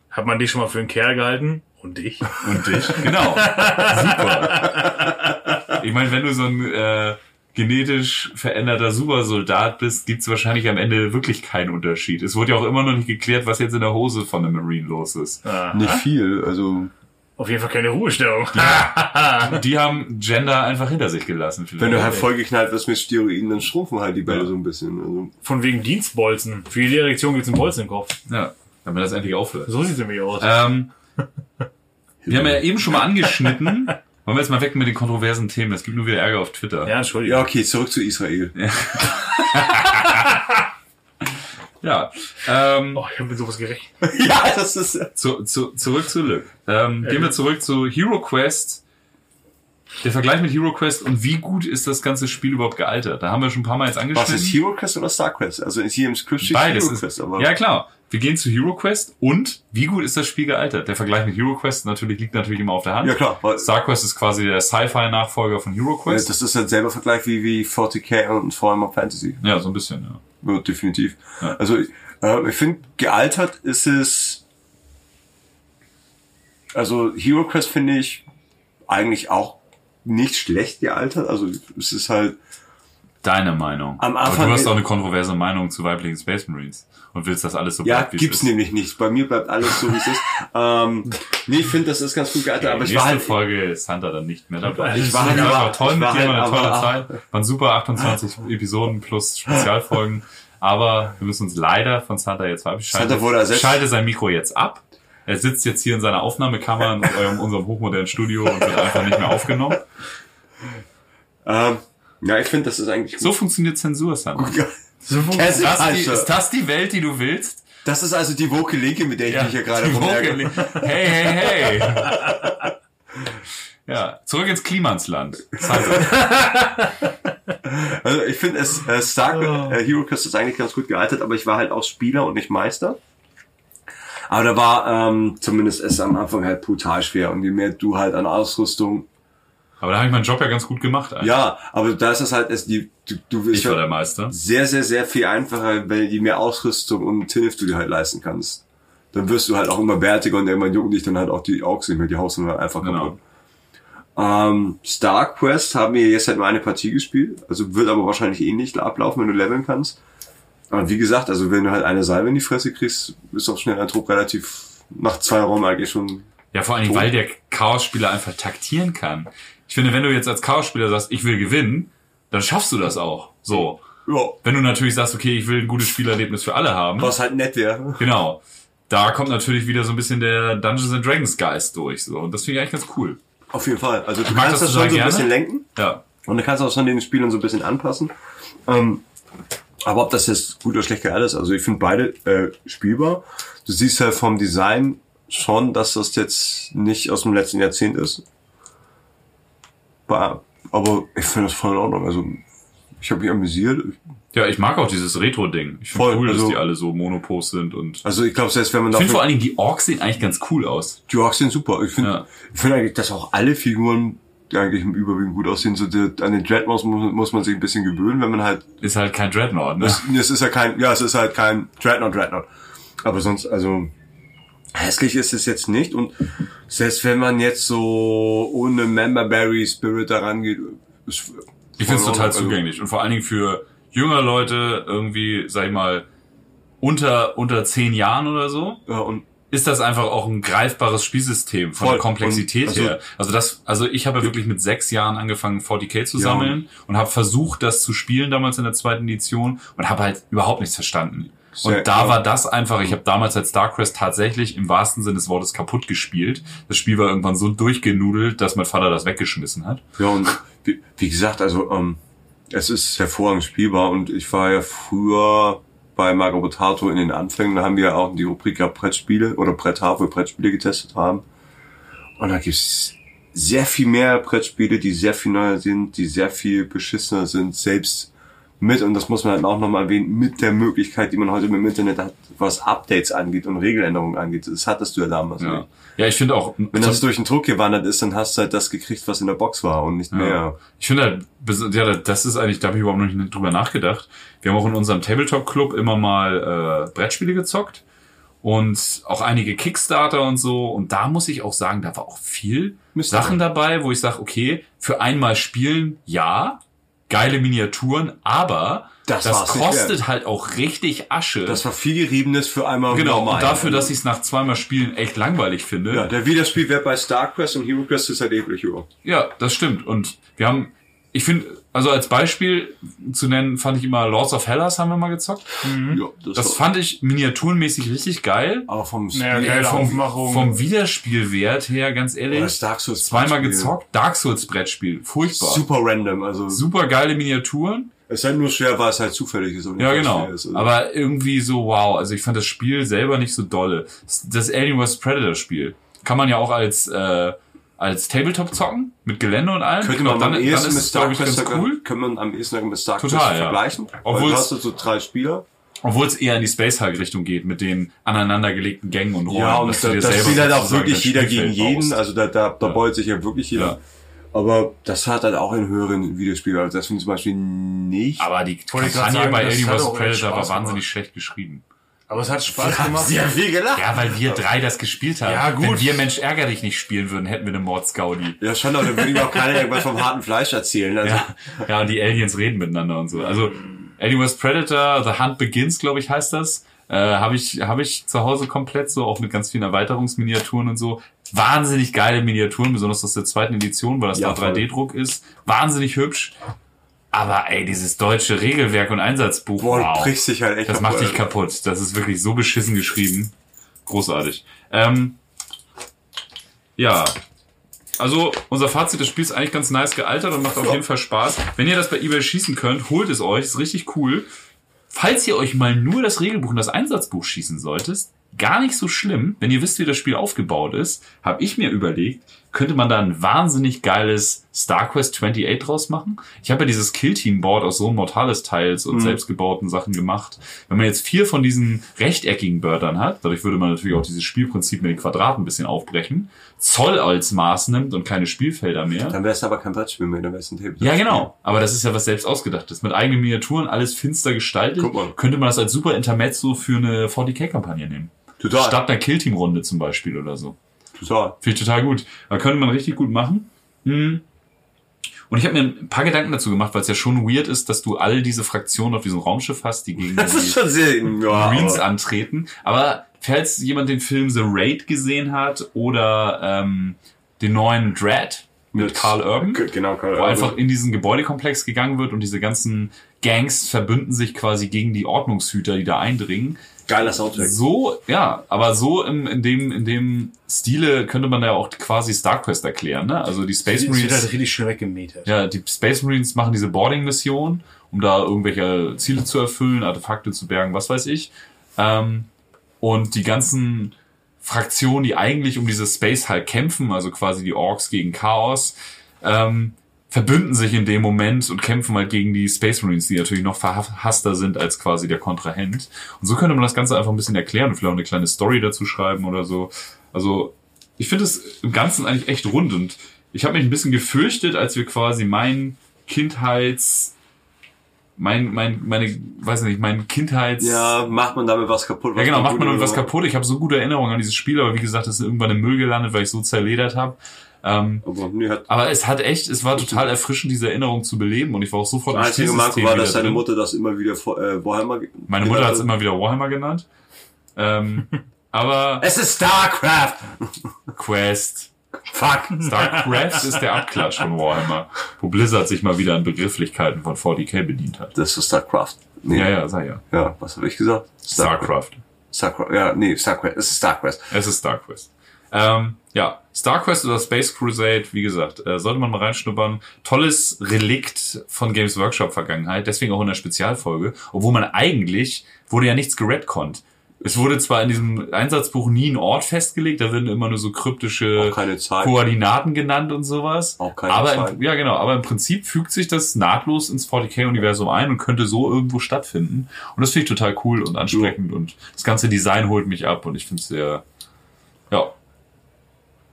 Hat man dich schon mal für einen Kerl gehalten? Und dich? und dich? Genau. Super. Ich meine, wenn du so ein äh, genetisch veränderter Supersoldat bist, gibt's wahrscheinlich am Ende wirklich keinen Unterschied. Es wurde ja auch immer noch nicht geklärt, was jetzt in der Hose von einem Marine los ist. Ah, Nicht viel, also. auf jeden Fall keine Ruhestellung. Die haben Gender einfach hinter sich gelassen. vielleicht. Wenn du halt vollgeknallt wirst mit Steroiden, dann schrumpfen halt die Bälle Ja. so ein bisschen. Also. Von wegen Dienstbolzen. Für jede Erektion gibt's einen Bolzen im Kopf. Ja, damit das endlich aufhört. So sieht's nämlich aus. Ähm, wir haben ja eben schon mal angeschnitten. Wollen wir jetzt mal weg mit den kontroversen Themen? Es gibt nur wieder Ärger auf Twitter. ja, Entschuldigung. Ja, okay, zurück zu Israel. Ja. Ähm, Oh, ich habe mit sowas gerechnet. ja, das ist. zu, zu, zurück zu Lück. Ähm, gehen wir zurück zu Hero Quest. Der Vergleich mit Hero Quest und wie gut ist das ganze Spiel überhaupt gealtert? Da haben wir schon ein paar Mal jetzt Was angeschnitten. ist Hero Quest oder Star Quest? Also hier im Script steht Beides Hero ist, Quest, aber. ja klar. Wir gehen zu Hero Quest und wie gut ist das Spiel gealtert? Der Vergleich mit Hero Quest natürlich liegt natürlich immer auf der Hand. Ja, klar, weil- Star Quest ist quasi der Sci-Fi-Nachfolger von Hero Äh, Quest. Das ist selber Vergleich wie, wie 40k und Warhammer Fantasy. Ja, so ein bisschen, ja. Ja, definitiv. Ja. Also äh, ich finde, gealtert ist es. Also Hero Quest finde ich eigentlich auch nicht schlecht gealtert. Also es ist halt. Deine Meinung. Am Aber Anfang- du hast auch eine kontroverse Meinung zu weiblichen Space Marines und willst das alles so Ja, bleibt, wie es gibt's ist. nämlich nicht. Bei mir bleibt alles so, wie es ist. Ähm, nee, ich finde, das ist ganz gut gealtert, aber ich war halt. Folge ist Hunter dann nicht mehr dabei. Ich war halt aber- war toll mit war dir, halt war eine tolle aber- Zeit. Waren super 28 Episoden plus Spezialfolgen. Aber wir müssen uns leider von Santa jetzt verabschieden. Santa wurde ersetzt. Schalte sein Mikro jetzt ab. Er sitzt jetzt hier in seiner Aufnahmekammer in eurem, unserem hochmodernen Studio und wird einfach nicht mehr aufgenommen. Ähm, ja, ich finde, das ist eigentlich So funktioniert Zensur, Santa. gut. So Das funktioniert ist, Das die, ist das die Welt, die du willst? das ist also die woke Linke, mit der ich mich hier gerade rumärgere. Woke- Hey, hey, hey. Ja, zurück ins Klimansland. Also ich finde es äh, Star äh, Hero Quest ist eigentlich ganz gut gealtert, aber ich war halt auch Spieler und nicht Meister. Aber da war ähm, zumindest es am Anfang halt brutal schwer und je mehr du halt an Ausrüstung. Aber da habe ich meinen Job ja ganz gut gemacht. Eigentlich. Ja, aber da ist es halt es die du, du Ich bist war der Meister. sehr sehr sehr viel einfacher, weil je mehr Ausrüstung und Tilf du dir halt leisten kannst. Dann wirst du halt auch immer wertiger und irgendwann jucken dich dann halt auch die Augs nicht mehr, die Haus halt einfach Genau. kaputt. Ähm, Star Quest haben wir jetzt halt nur eine Partie gespielt, also wird aber wahrscheinlich ähnlich ablaufen, wenn du leveln kannst. Aber wie gesagt, also wenn du halt eine Salve in die Fresse kriegst, ist auch schnell ein Trupp relativ nach zwei Räumen eigentlich schon. Ja, vor allen Dingen, weil der Chaos-Spieler einfach taktieren kann. Ich finde, wenn du jetzt als Chaos-Spieler sagst, ich will gewinnen, dann schaffst du das auch. So. Ja. Wenn du natürlich sagst, okay, ich will ein gutes Spielerlebnis für alle haben. Was halt nett wäre. Genau. Da kommt natürlich wieder so ein bisschen der Dungeons and Dragons Geist durch. So. Und das finde ich eigentlich ganz cool. Auf jeden Fall. Also du mag kannst das das schon so ein gerne. bisschen lenken Ja. und du kannst auch schon den Spielern so ein bisschen anpassen. Ähm, aber ob das jetzt gut oder schlecht gealtert ist, also ich finde beide äh, spielbar. Du siehst halt vom Design schon, dass das jetzt nicht aus dem letzten Jahrzehnt ist. Aber ich finde das voll in Ordnung. Also ich habe mich amüsiert. Ja, ich mag auch dieses Retro-Ding. Ich finde cool, dass also- die alle so Monopos sind und Also ich glaube, selbst wenn man ich finde vor allen Dingen die Orks sehen eigentlich ganz cool aus. Die Orks sind super. Ich finde Ja. ich finde eigentlich, dass auch alle Figuren eigentlich im Überwiegend gut aussehen. So die, an den Dreadnoughts muss, muss man sich ein bisschen gewöhnen, wenn man halt Ist halt kein Dreadnought, ne? Es, es ist ja kein, ja, es ist halt kein Dreadnought, Dreadnought. Aber sonst, also, hässlich ist es jetzt nicht. Und selbst wenn man jetzt so ohne Memberberry Spirit da rangeht, ist Ich finde es total Ordnung. zugänglich. Und vor allen Dingen für jüngere Leute irgendwie, sag ich mal, unter, unter zehn Jahren oder so, Ja, und ist das einfach auch ein greifbares Spielsystem von Voll. der Komplexität Und, also- her. Also das, also ich habe ja wirklich mit sechs Jahren angefangen, 40k zu sammeln und habe versucht, das zu spielen damals in der zweiten Edition und habe halt überhaupt nichts verstanden. Sehr Und da war das einfach, ich habe damals als StarCrest tatsächlich im wahrsten Sinne des Wortes kaputt gespielt. Das Spiel war irgendwann so durchgenudelt, dass mein Vater das weggeschmissen hat. Ja, und wie, wie gesagt, also ähm, es ist hervorragend spielbar und ich war ja früher bei Marco Botato in den Anfängen, da haben wir auch die Rubrik gehabt Brettspiele oder wir Brettspiele getestet haben. Und da gibt's sehr viel mehr Brettspiele, die sehr viel neuer sind, die sehr viel beschissener sind, selbst mit, und das muss man halt auch nochmal erwähnen, mit der Möglichkeit, die man heute mit dem Internet hat, was Updates angeht und Regeländerungen angeht. Das hattest du ja damals Ja, nicht. Ja ich finde auch, Wenn das durch den Druck gewandert ist, dann hast du halt das gekriegt, was in der Box war und nicht mehr. Ich finde halt, ja, das ist eigentlich, da habe ich überhaupt noch nicht drüber nachgedacht. Wir haben auch in unserem Tabletop-Club immer mal äh, Brettspiele gezockt und auch einige Kickstarter und so. Und da muss ich auch sagen, da war auch viel Mystery. Sachen dabei, wo ich sage, okay, für einmal spielen, ja, geile Miniaturen, aber Das das, kostet halt auch richtig Asche. Das war viel geriebenes für einmal genau, normal. und dafür, dass ich es nach zweimal Spielen echt langweilig finde. Ja, der Wiederspielwert bei StarQuest und HeroQuest ist halt ewig hoch. Ja, das stimmt. Und wir haben, ich finde, also als Beispiel zu nennen, fand ich immer Lords of Hellas haben wir mal gezockt. Ja, Das war- fand ich miniaturenmäßig richtig geil. aber vom Spiel. Ja, geile vom, Aufmachung. vom Wiederspielwert her, ganz ehrlich, das Dark Souls zweimal Brettspiel. gezockt. Dark Souls Brettspiel, furchtbar. Super, Super random, also geile Miniaturen. Es ist halt nur schwer, weil es halt zufällig ist. Und Ja, genau. Ist. Also, Aber irgendwie so, wow. Also ich fand das Spiel selber nicht so dolle. Das Alien vs. Predator Spiel kann man ja auch als, äh, als Tabletop zocken, mit Gelände und allem. könnte glaub, man am dann, dann ehesten ist mit sogar- cool. Könnte man am ehesten mit Total, ja. vergleichen. Obwohl du hast halt so drei Spieler. Obwohl es eher in die Space Hulk Richtung geht, mit den aneinandergelegten Gängen und Räumen. Ja, und dass du da, dir da selber spielt halt auch wirklich jeder gegen jeden. baust. Also da, da, da Ja. beut sich ja wirklich jeder. Ja. Aber das hat halt auch einen höheren Videospiel. Also das finde ich zum Beispiel nicht. Aber die Kampagne sagen, bei das Alien hat vs. auch echt Predator war wahnsinnig gemacht. schlecht geschrieben. Aber es hat Spaß gemacht. Sie haben viel gelacht. Ja, weil wir drei das gespielt haben. Ja, gut. Wenn wir Mensch ärger dich nicht spielen würden, hätten wir eine Mordsgaudi. Ja, schon, aber dann würde ich auch keiner irgendwas vom harten Fleisch erzählen. Also, Ja, ja, und die Aliens reden miteinander und so. Also Alien vs. Predator, The Hunt Begins, glaube ich, heißt das. Äh, habe ich, hab ich zu Hause komplett so, auch mit ganz vielen Erweiterungsminiaturen und so. Wahnsinnig geile Miniaturen, besonders aus der zweiten Edition, weil das Ja, da voll. 3D-Druck ist. Wahnsinnig hübsch. Aber ey, dieses deutsche Regelwerk und Einsatzbuch, boah, wow. brichst dich halt echt Das macht dich kaputt. Das ist wirklich so beschissen geschrieben. Großartig. Ähm, ja. Also, unser Fazit des Spiels ist eigentlich ganz nice gealtert und macht auf jeden Fall Spaß. Wenn ihr das bei eBay schießen könnt, holt es euch. Ist richtig cool. Falls ihr euch mal nur das Regelbuch und das Einsatzbuch schießen solltet, gar nicht so schlimm. Wenn ihr wisst, wie das Spiel aufgebaut ist, habe ich mir überlegt, könnte man da ein wahnsinnig geiles StarQuest 28 draus machen. Ich habe ja dieses Killteam-Board aus so Mortalis-Teils und selbstgebauten Sachen gemacht. Wenn man jetzt vier von diesen rechteckigen Bördern hat, dadurch würde man natürlich auch dieses Spielprinzip mit den Quadraten ein bisschen aufbrechen, Zoll als Maß nimmt und keine Spielfelder mehr. Dann wär's aber kein Brettspiel mehr, dann wär's ein Tabletop. Ja, genau. Aber das ist ja was selbst ausgedachtes. Mit eigenen Miniaturen, alles finster gestaltet, Guck mal. könnte man das als super Intermezzo für eine 40k-Kampagne nehmen. Total. Statt einer Killteam-Runde zum Beispiel oder so. Total. Finde ich total gut. Da könnte man richtig gut machen. Hm. Und ich habe mir ein paar Gedanken dazu gemacht, weil es ja schon weird ist, dass du all diese Fraktionen auf diesem Raumschiff hast, die gegen Das die sehr, ja, Marines aber- antreten. Aber falls jemand den Film The Raid gesehen hat oder ähm, den neuen Dread mit, Mit- Carl Urban, genau, Karl wo Urban. einfach in diesen Gebäudekomplex gegangen wird und diese ganzen Gangs verbünden sich quasi gegen die Ordnungshüter, die da eindringen. Geiler Soundtrack. So, ja, aber so im, in dem in dem Stile könnte man ja auch quasi StarQuest erklären, ne? Also die Space Sie wird Marines, halt richtig schön weggemetert. ja, die Space Marines machen diese Boarding-Mission, um da irgendwelche Ziele zu erfüllen, Artefakte zu bergen, was weiß ich. Ähm, und die ganzen Fraktionen, die eigentlich um diese Space halt kämpfen, also quasi die Orks gegen Chaos, ähm, verbünden sich in dem Moment und kämpfen halt gegen die Space Marines, die natürlich noch verhasster sind als quasi der Kontrahent. Und so könnte man das Ganze einfach ein bisschen erklären und vielleicht auch eine kleine Story dazu schreiben oder so. Also ich finde es im Ganzen eigentlich echt rund und ich habe mich ein bisschen gefürchtet, als wir quasi mein Kindheits mein, mein, meine, weiß nicht, mein Kindheits... Ja, macht man damit was kaputt? Ja, was genau, macht man irgendwas so? kaputt. Ich habe so gute Erinnerungen an dieses Spiel, aber wie gesagt, das ist irgendwann im Müll gelandet, weil ich so zerledert habe. Ähm, Aber nee, hat aber es hat echt, es war total erfrischend, diese Erinnerung zu beleben und ich war auch sofort das einzige Marco war, dass seine drin. Mutter das immer wieder äh, Warhammer Meine Mutter hat es immer wieder Warhammer genannt. Ähm, aber Es ist StarCraft! Quest. Fuck. StarCraft ist der Abklatsch von Warhammer, wo Blizzard sich mal wieder an Begrifflichkeiten von 40k bedient hat. Das ist StarCraft. Nee. Ja, ja, sei ja. Ja, was habe ich gesagt? StarCraft. StarCraft. Ja, nee, StarCraft. Es ist StarCraft. Es ist StarQuest. Ähm, ja, StarQuest oder Space Crusade, wie gesagt, äh, sollte man mal reinschnuppern. Tolles Relikt von Games Workshop Vergangenheit, deswegen auch in der Spezialfolge, obwohl man eigentlich, wurde ja nichts geredconnt. Es wurde zwar in diesem Einsatzbuch nie ein Ort festgelegt, da werden immer nur so kryptische. Koordinaten genannt und sowas. Auch keine aber Zeit. Im, ja, genau, aber im Prinzip fügt sich das nahtlos ins 40k-Universum ein und könnte so irgendwo stattfinden. Und das finde ich total cool und ansprechend und das ganze Design holt mich ab und ich finde es sehr, ja,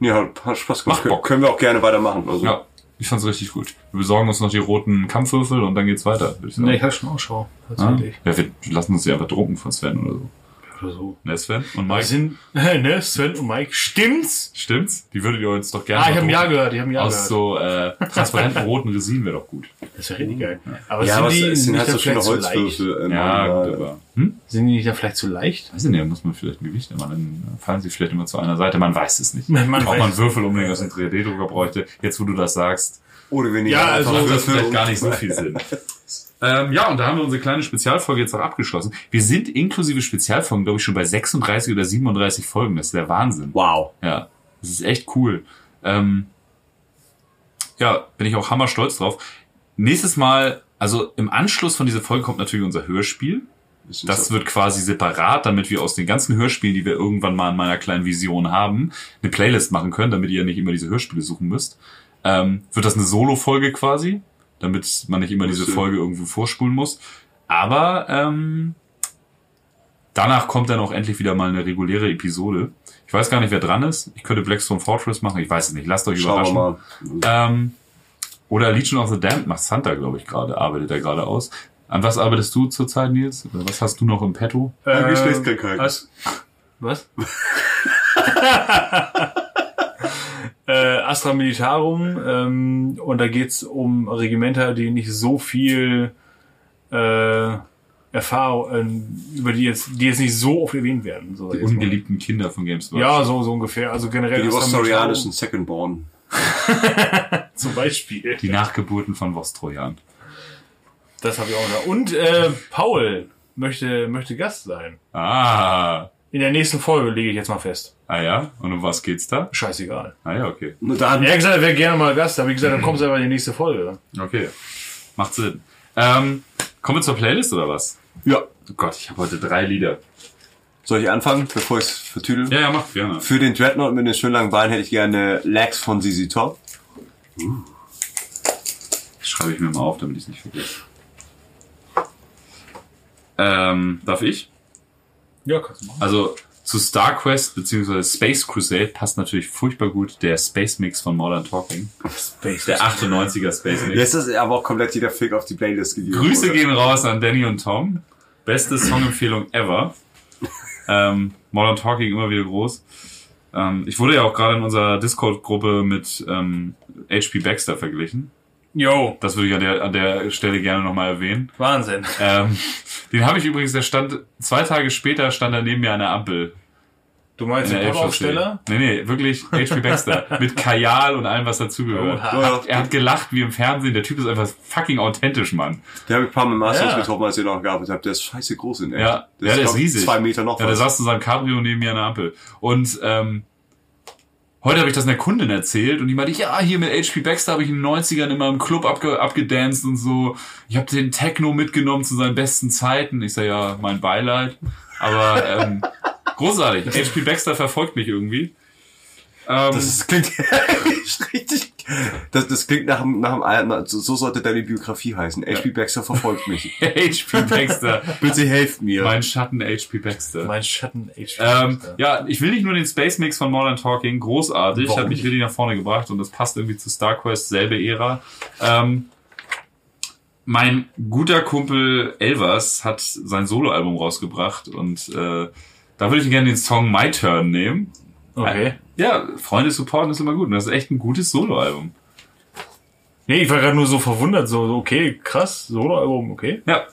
Nee, hat, hat Spaß gemacht. Macht Bock. Können wir auch gerne weitermachen. Also. Ja, ich fand's richtig gut. Wir besorgen uns noch die roten Kampfwürfel und dann geht's weiter. Würde ich sagen. Nee, ich habe schon Ausschau. ja? Tatsächlich. ja, wir lassen uns die einfach drucken von Sven oder so. Oder so. Ne, Sven und Mike? sind, ne, Sven und Mike. Stimmt's? Stimmt's? Die würdet ihr uns doch gerne Ah, ich habe ein Ja gehört, ich habe ein Ja Aus gehört. so äh, transparenten roten Resin wäre doch gut. Das wäre richtig geil. Aber Ja, sind aber die es sind nicht halt so schöne vielleicht zu leicht? Holzwürfel. ähm, Ja, äh, gut, aber. Hm? Sind die nicht dann vielleicht zu leicht? Weiß ich nicht, da muss man vielleicht ein Gewicht immer, dann fallen sie vielleicht immer zu einer Seite. Man weiß es nicht. Man Ob man Würfel unbedingt aus einem 3D-Drucker bräuchte. Jetzt, wo du das sagst, Oder wenn die Ja, also- das Würfel vielleicht gar nicht so viel Sinn. ähm, ja, und da haben wir unsere kleine Spezialfolge jetzt auch abgeschlossen. Wir sind inklusive Spezialfolgen, glaube ich, schon bei 36 oder 37 Folgen. Das ist der Wahnsinn. Wow. Ja, das ist echt cool. Ähm, ja, bin ich auch hammer stolz drauf. Nächstes Mal, also im Anschluss von dieser Folge kommt natürlich unser Hörspiel. Das wird quasi separat, damit wir aus den ganzen Hörspielen, die wir irgendwann mal in meiner kleinen Vision haben, eine Playlist machen können, damit ihr nicht immer diese Hörspiele suchen müsst. Ähm, wird das eine Solo-Folge quasi, damit man nicht immer diese. Folge irgendwo vorspulen muss. Aber ähm, danach kommt dann auch endlich wieder mal eine reguläre Episode. Ich weiß gar nicht, wer dran ist. Ich könnte Blackstone Fortress machen. Ich weiß es nicht. Lasst euch Schauen wir überraschen. mal. Ähm, oder Legion of the Damned macht Santa, glaube ich, gerade, arbeitet er gerade aus. An was arbeitest du zurzeit, Nils? Oder was hast du noch im Petto? Äh, Geschlechtskrankheiten. Was? Was? äh, Astra Militarum ähm, und da geht's um Regimenter, die nicht so viel äh, Erfahrung, äh, über die jetzt, die jetzt nicht so oft erwähnt werden. So Die jetzt mal. ungeliebten Kinder von Games Ja, so, so ungefähr. Also generell Die Ostorianischen Secondborn. Zum Beispiel. Die Nachgeburten von Vostrojan. Das habe ich auch noch. Und äh, Paul möchte, möchte Gast sein. Ah. In der nächsten Folge lege ich jetzt mal fest. Ah ja? Und um was geht's da? Scheißegal. Ah ja, okay. Dann. Er hat gesagt, er wäre gerne mal Gast, aber wie gesagt, dann kommst du einfach in die nächste Folge. Okay. Macht Sinn. Ähm, kommen wir zur Playlist oder was? Ja. Oh Gott, ich habe heute drei Lieder. Soll ich anfangen, bevor ich es vertüdel? Ja, ja, mach gerne. Für den Dreadnought mit den schönen langen Beinen hätte ich gerne Lax von ZZ Top. Das schreibe ich mir mal auf, damit ich es nicht vergesse. Ähm, darf ich? Ja, kannst du machen. Also zu StarQuest bzw. Space Crusade passt natürlich furchtbar gut der Space Mix von Modern Talking. Space. Der 98er Space Mix. Jetzt ist aber auch komplett jeder Fick auf die Playlist gegeben. Grüße wurde. gehen raus an Danny und Tom. Beste Songempfehlung ever. Ähm, Modern Talking immer wieder groß. Ähm, ich wurde ja auch gerade in unserer Discord-Gruppe mit ähm, HP Baxter verglichen. Yo, Das würde ich an der, an der Stelle gerne nochmal erwähnen. Wahnsinn. Ähm, den habe ich übrigens, der stand, zwei Tage später stand er neben mir an der Ampel. Du meinst In den der Pappaufsteller? Nee, nee, wirklich HP Baxter. mit Kajal und allem, was dazugehört. Ja, Er hat gelacht wie im Fernsehen. Der Typ ist einfach fucking authentisch, Mann. Der habe ich ein paar Mal im Masters Ja. getroffen, als ich noch gearbeitet habe. Der ist scheiße groß in echt. Ja, ja, der ist glaub ich, riesig. Zwei Meter noch Ja, der saß in seinem Cabrio neben mir an der Ampel. Und ähm, heute habe ich das einer Kundin erzählt und die meinte, ja, hier mit HP Baxter habe ich in den 90ern immer im Club abge abgedanced und so. Ich habe den Techno mitgenommen zu seinen besten Zeiten. Ich sage, ja, mein Beileid. Aber ähm, großartig. HP Baxter verfolgt mich irgendwie. Ähm, Das ist, klingt richtig. Das, das klingt nach, dem- nach, na, so, so sollte deine Biografie heißen. HP Baxter verfolgt mich. HP Baxter. Bitte helft mir. mein Schatten HP Baxter. Mein Schatten HP. Ähm, ja, ich will nicht nur den Space Mix von Modern Talking, großartig, Warum hat mich richtig nach vorne gebracht und das passt irgendwie zu StarQuest, selbe Ära. Ähm, mein guter Kumpel Elvas hat sein Soloalbum rausgebracht und äh, da würde ich gerne den Song My Turn nehmen. Okay. Ja, Freunde supporten ist immer gut. Und das ist echt ein gutes Soloalbum. Nee, ich war gerade nur so verwundert, so, okay, krass, Soloalbum, okay. Ja,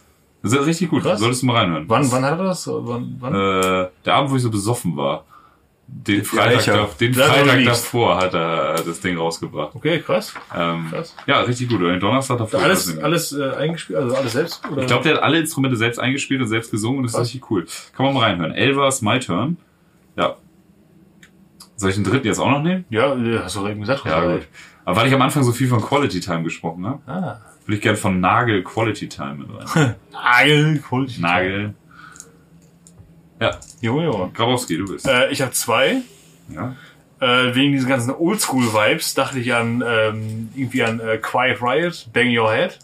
das ist richtig gut. Krass. Solltest du mal reinhören. Wann, wann hat er das? Wann, wann? Äh, der Abend, wo ich so besoffen war. Den Freitag, da, den Das Freitag davor hat er das Ding rausgebracht. Okay, krass. Ähm, Krass. ja, richtig gut. Und den Donnerstag davor. Alles, alles äh, eingespielt, also alles selbst? Oder? Ich glaube, der hat alle Instrumente selbst eingespielt und selbst gesungen und das ist Krass. richtig cool. Kann man mal reinhören. Elvas My Turn. Ja. Soll ich den dritten jetzt auch noch nehmen? ja, äh, hast du eben gesagt. Ja, gut. Aber weil ich am Anfang so viel von Quality Time gesprochen habe, Ah. würde ich gerne von Nagel Quality Time mit rein. Nagel, Quality. Nagel. Ja, Junge. Grabowski, du bist. Äh, ich habe zwei. Ja. Äh, wegen diesen ganzen Oldschool-Vibes dachte ich an ähm, irgendwie an äh, Quiet Riot, Bang Your Head.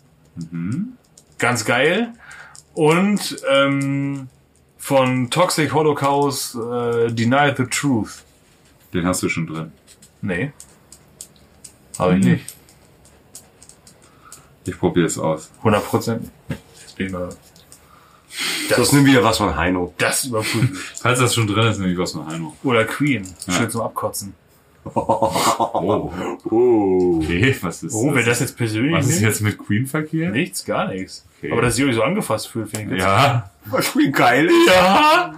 Mhm. Ganz geil. Und ähm, von Toxic Holocaust äh, Deny the Truth. Den hast du schon drin. Nee. Habe ich Hm. nicht. Ich probiere es aus. 100 Prozent. Jetzt bin ich mal. Das nimmt wieder was von Heino. Das überprüfen. Falls das schon drin ist, nehme ich was von Heino. Oder Queen. Ja. Schön zum Abkotzen. Oh, Oh. okay. Was ist Oh, wer das jetzt persönlich Was ist nimmt? jetzt mit Queen verkehrt? Nichts, gar nichts. Okay. Aber dass sie euch so angefasst fühlt, finde ich Ja. Was wie geil ist. Ja!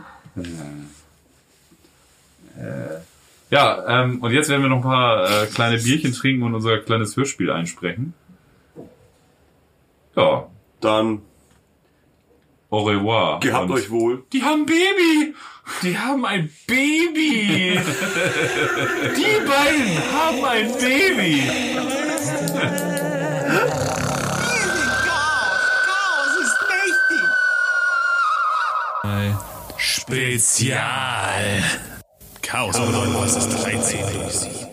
Ja, ähm, und jetzt werden wir noch ein paar äh, kleine Bierchen trinken und unser kleines Hörspiel einsprechen. Ja, Dann au revoir. gehabt Und- euch wohl. Die haben Baby! Die haben ein Baby! Die beiden haben ein Baby! Spezial. Chaos bedeutet, was ist 13?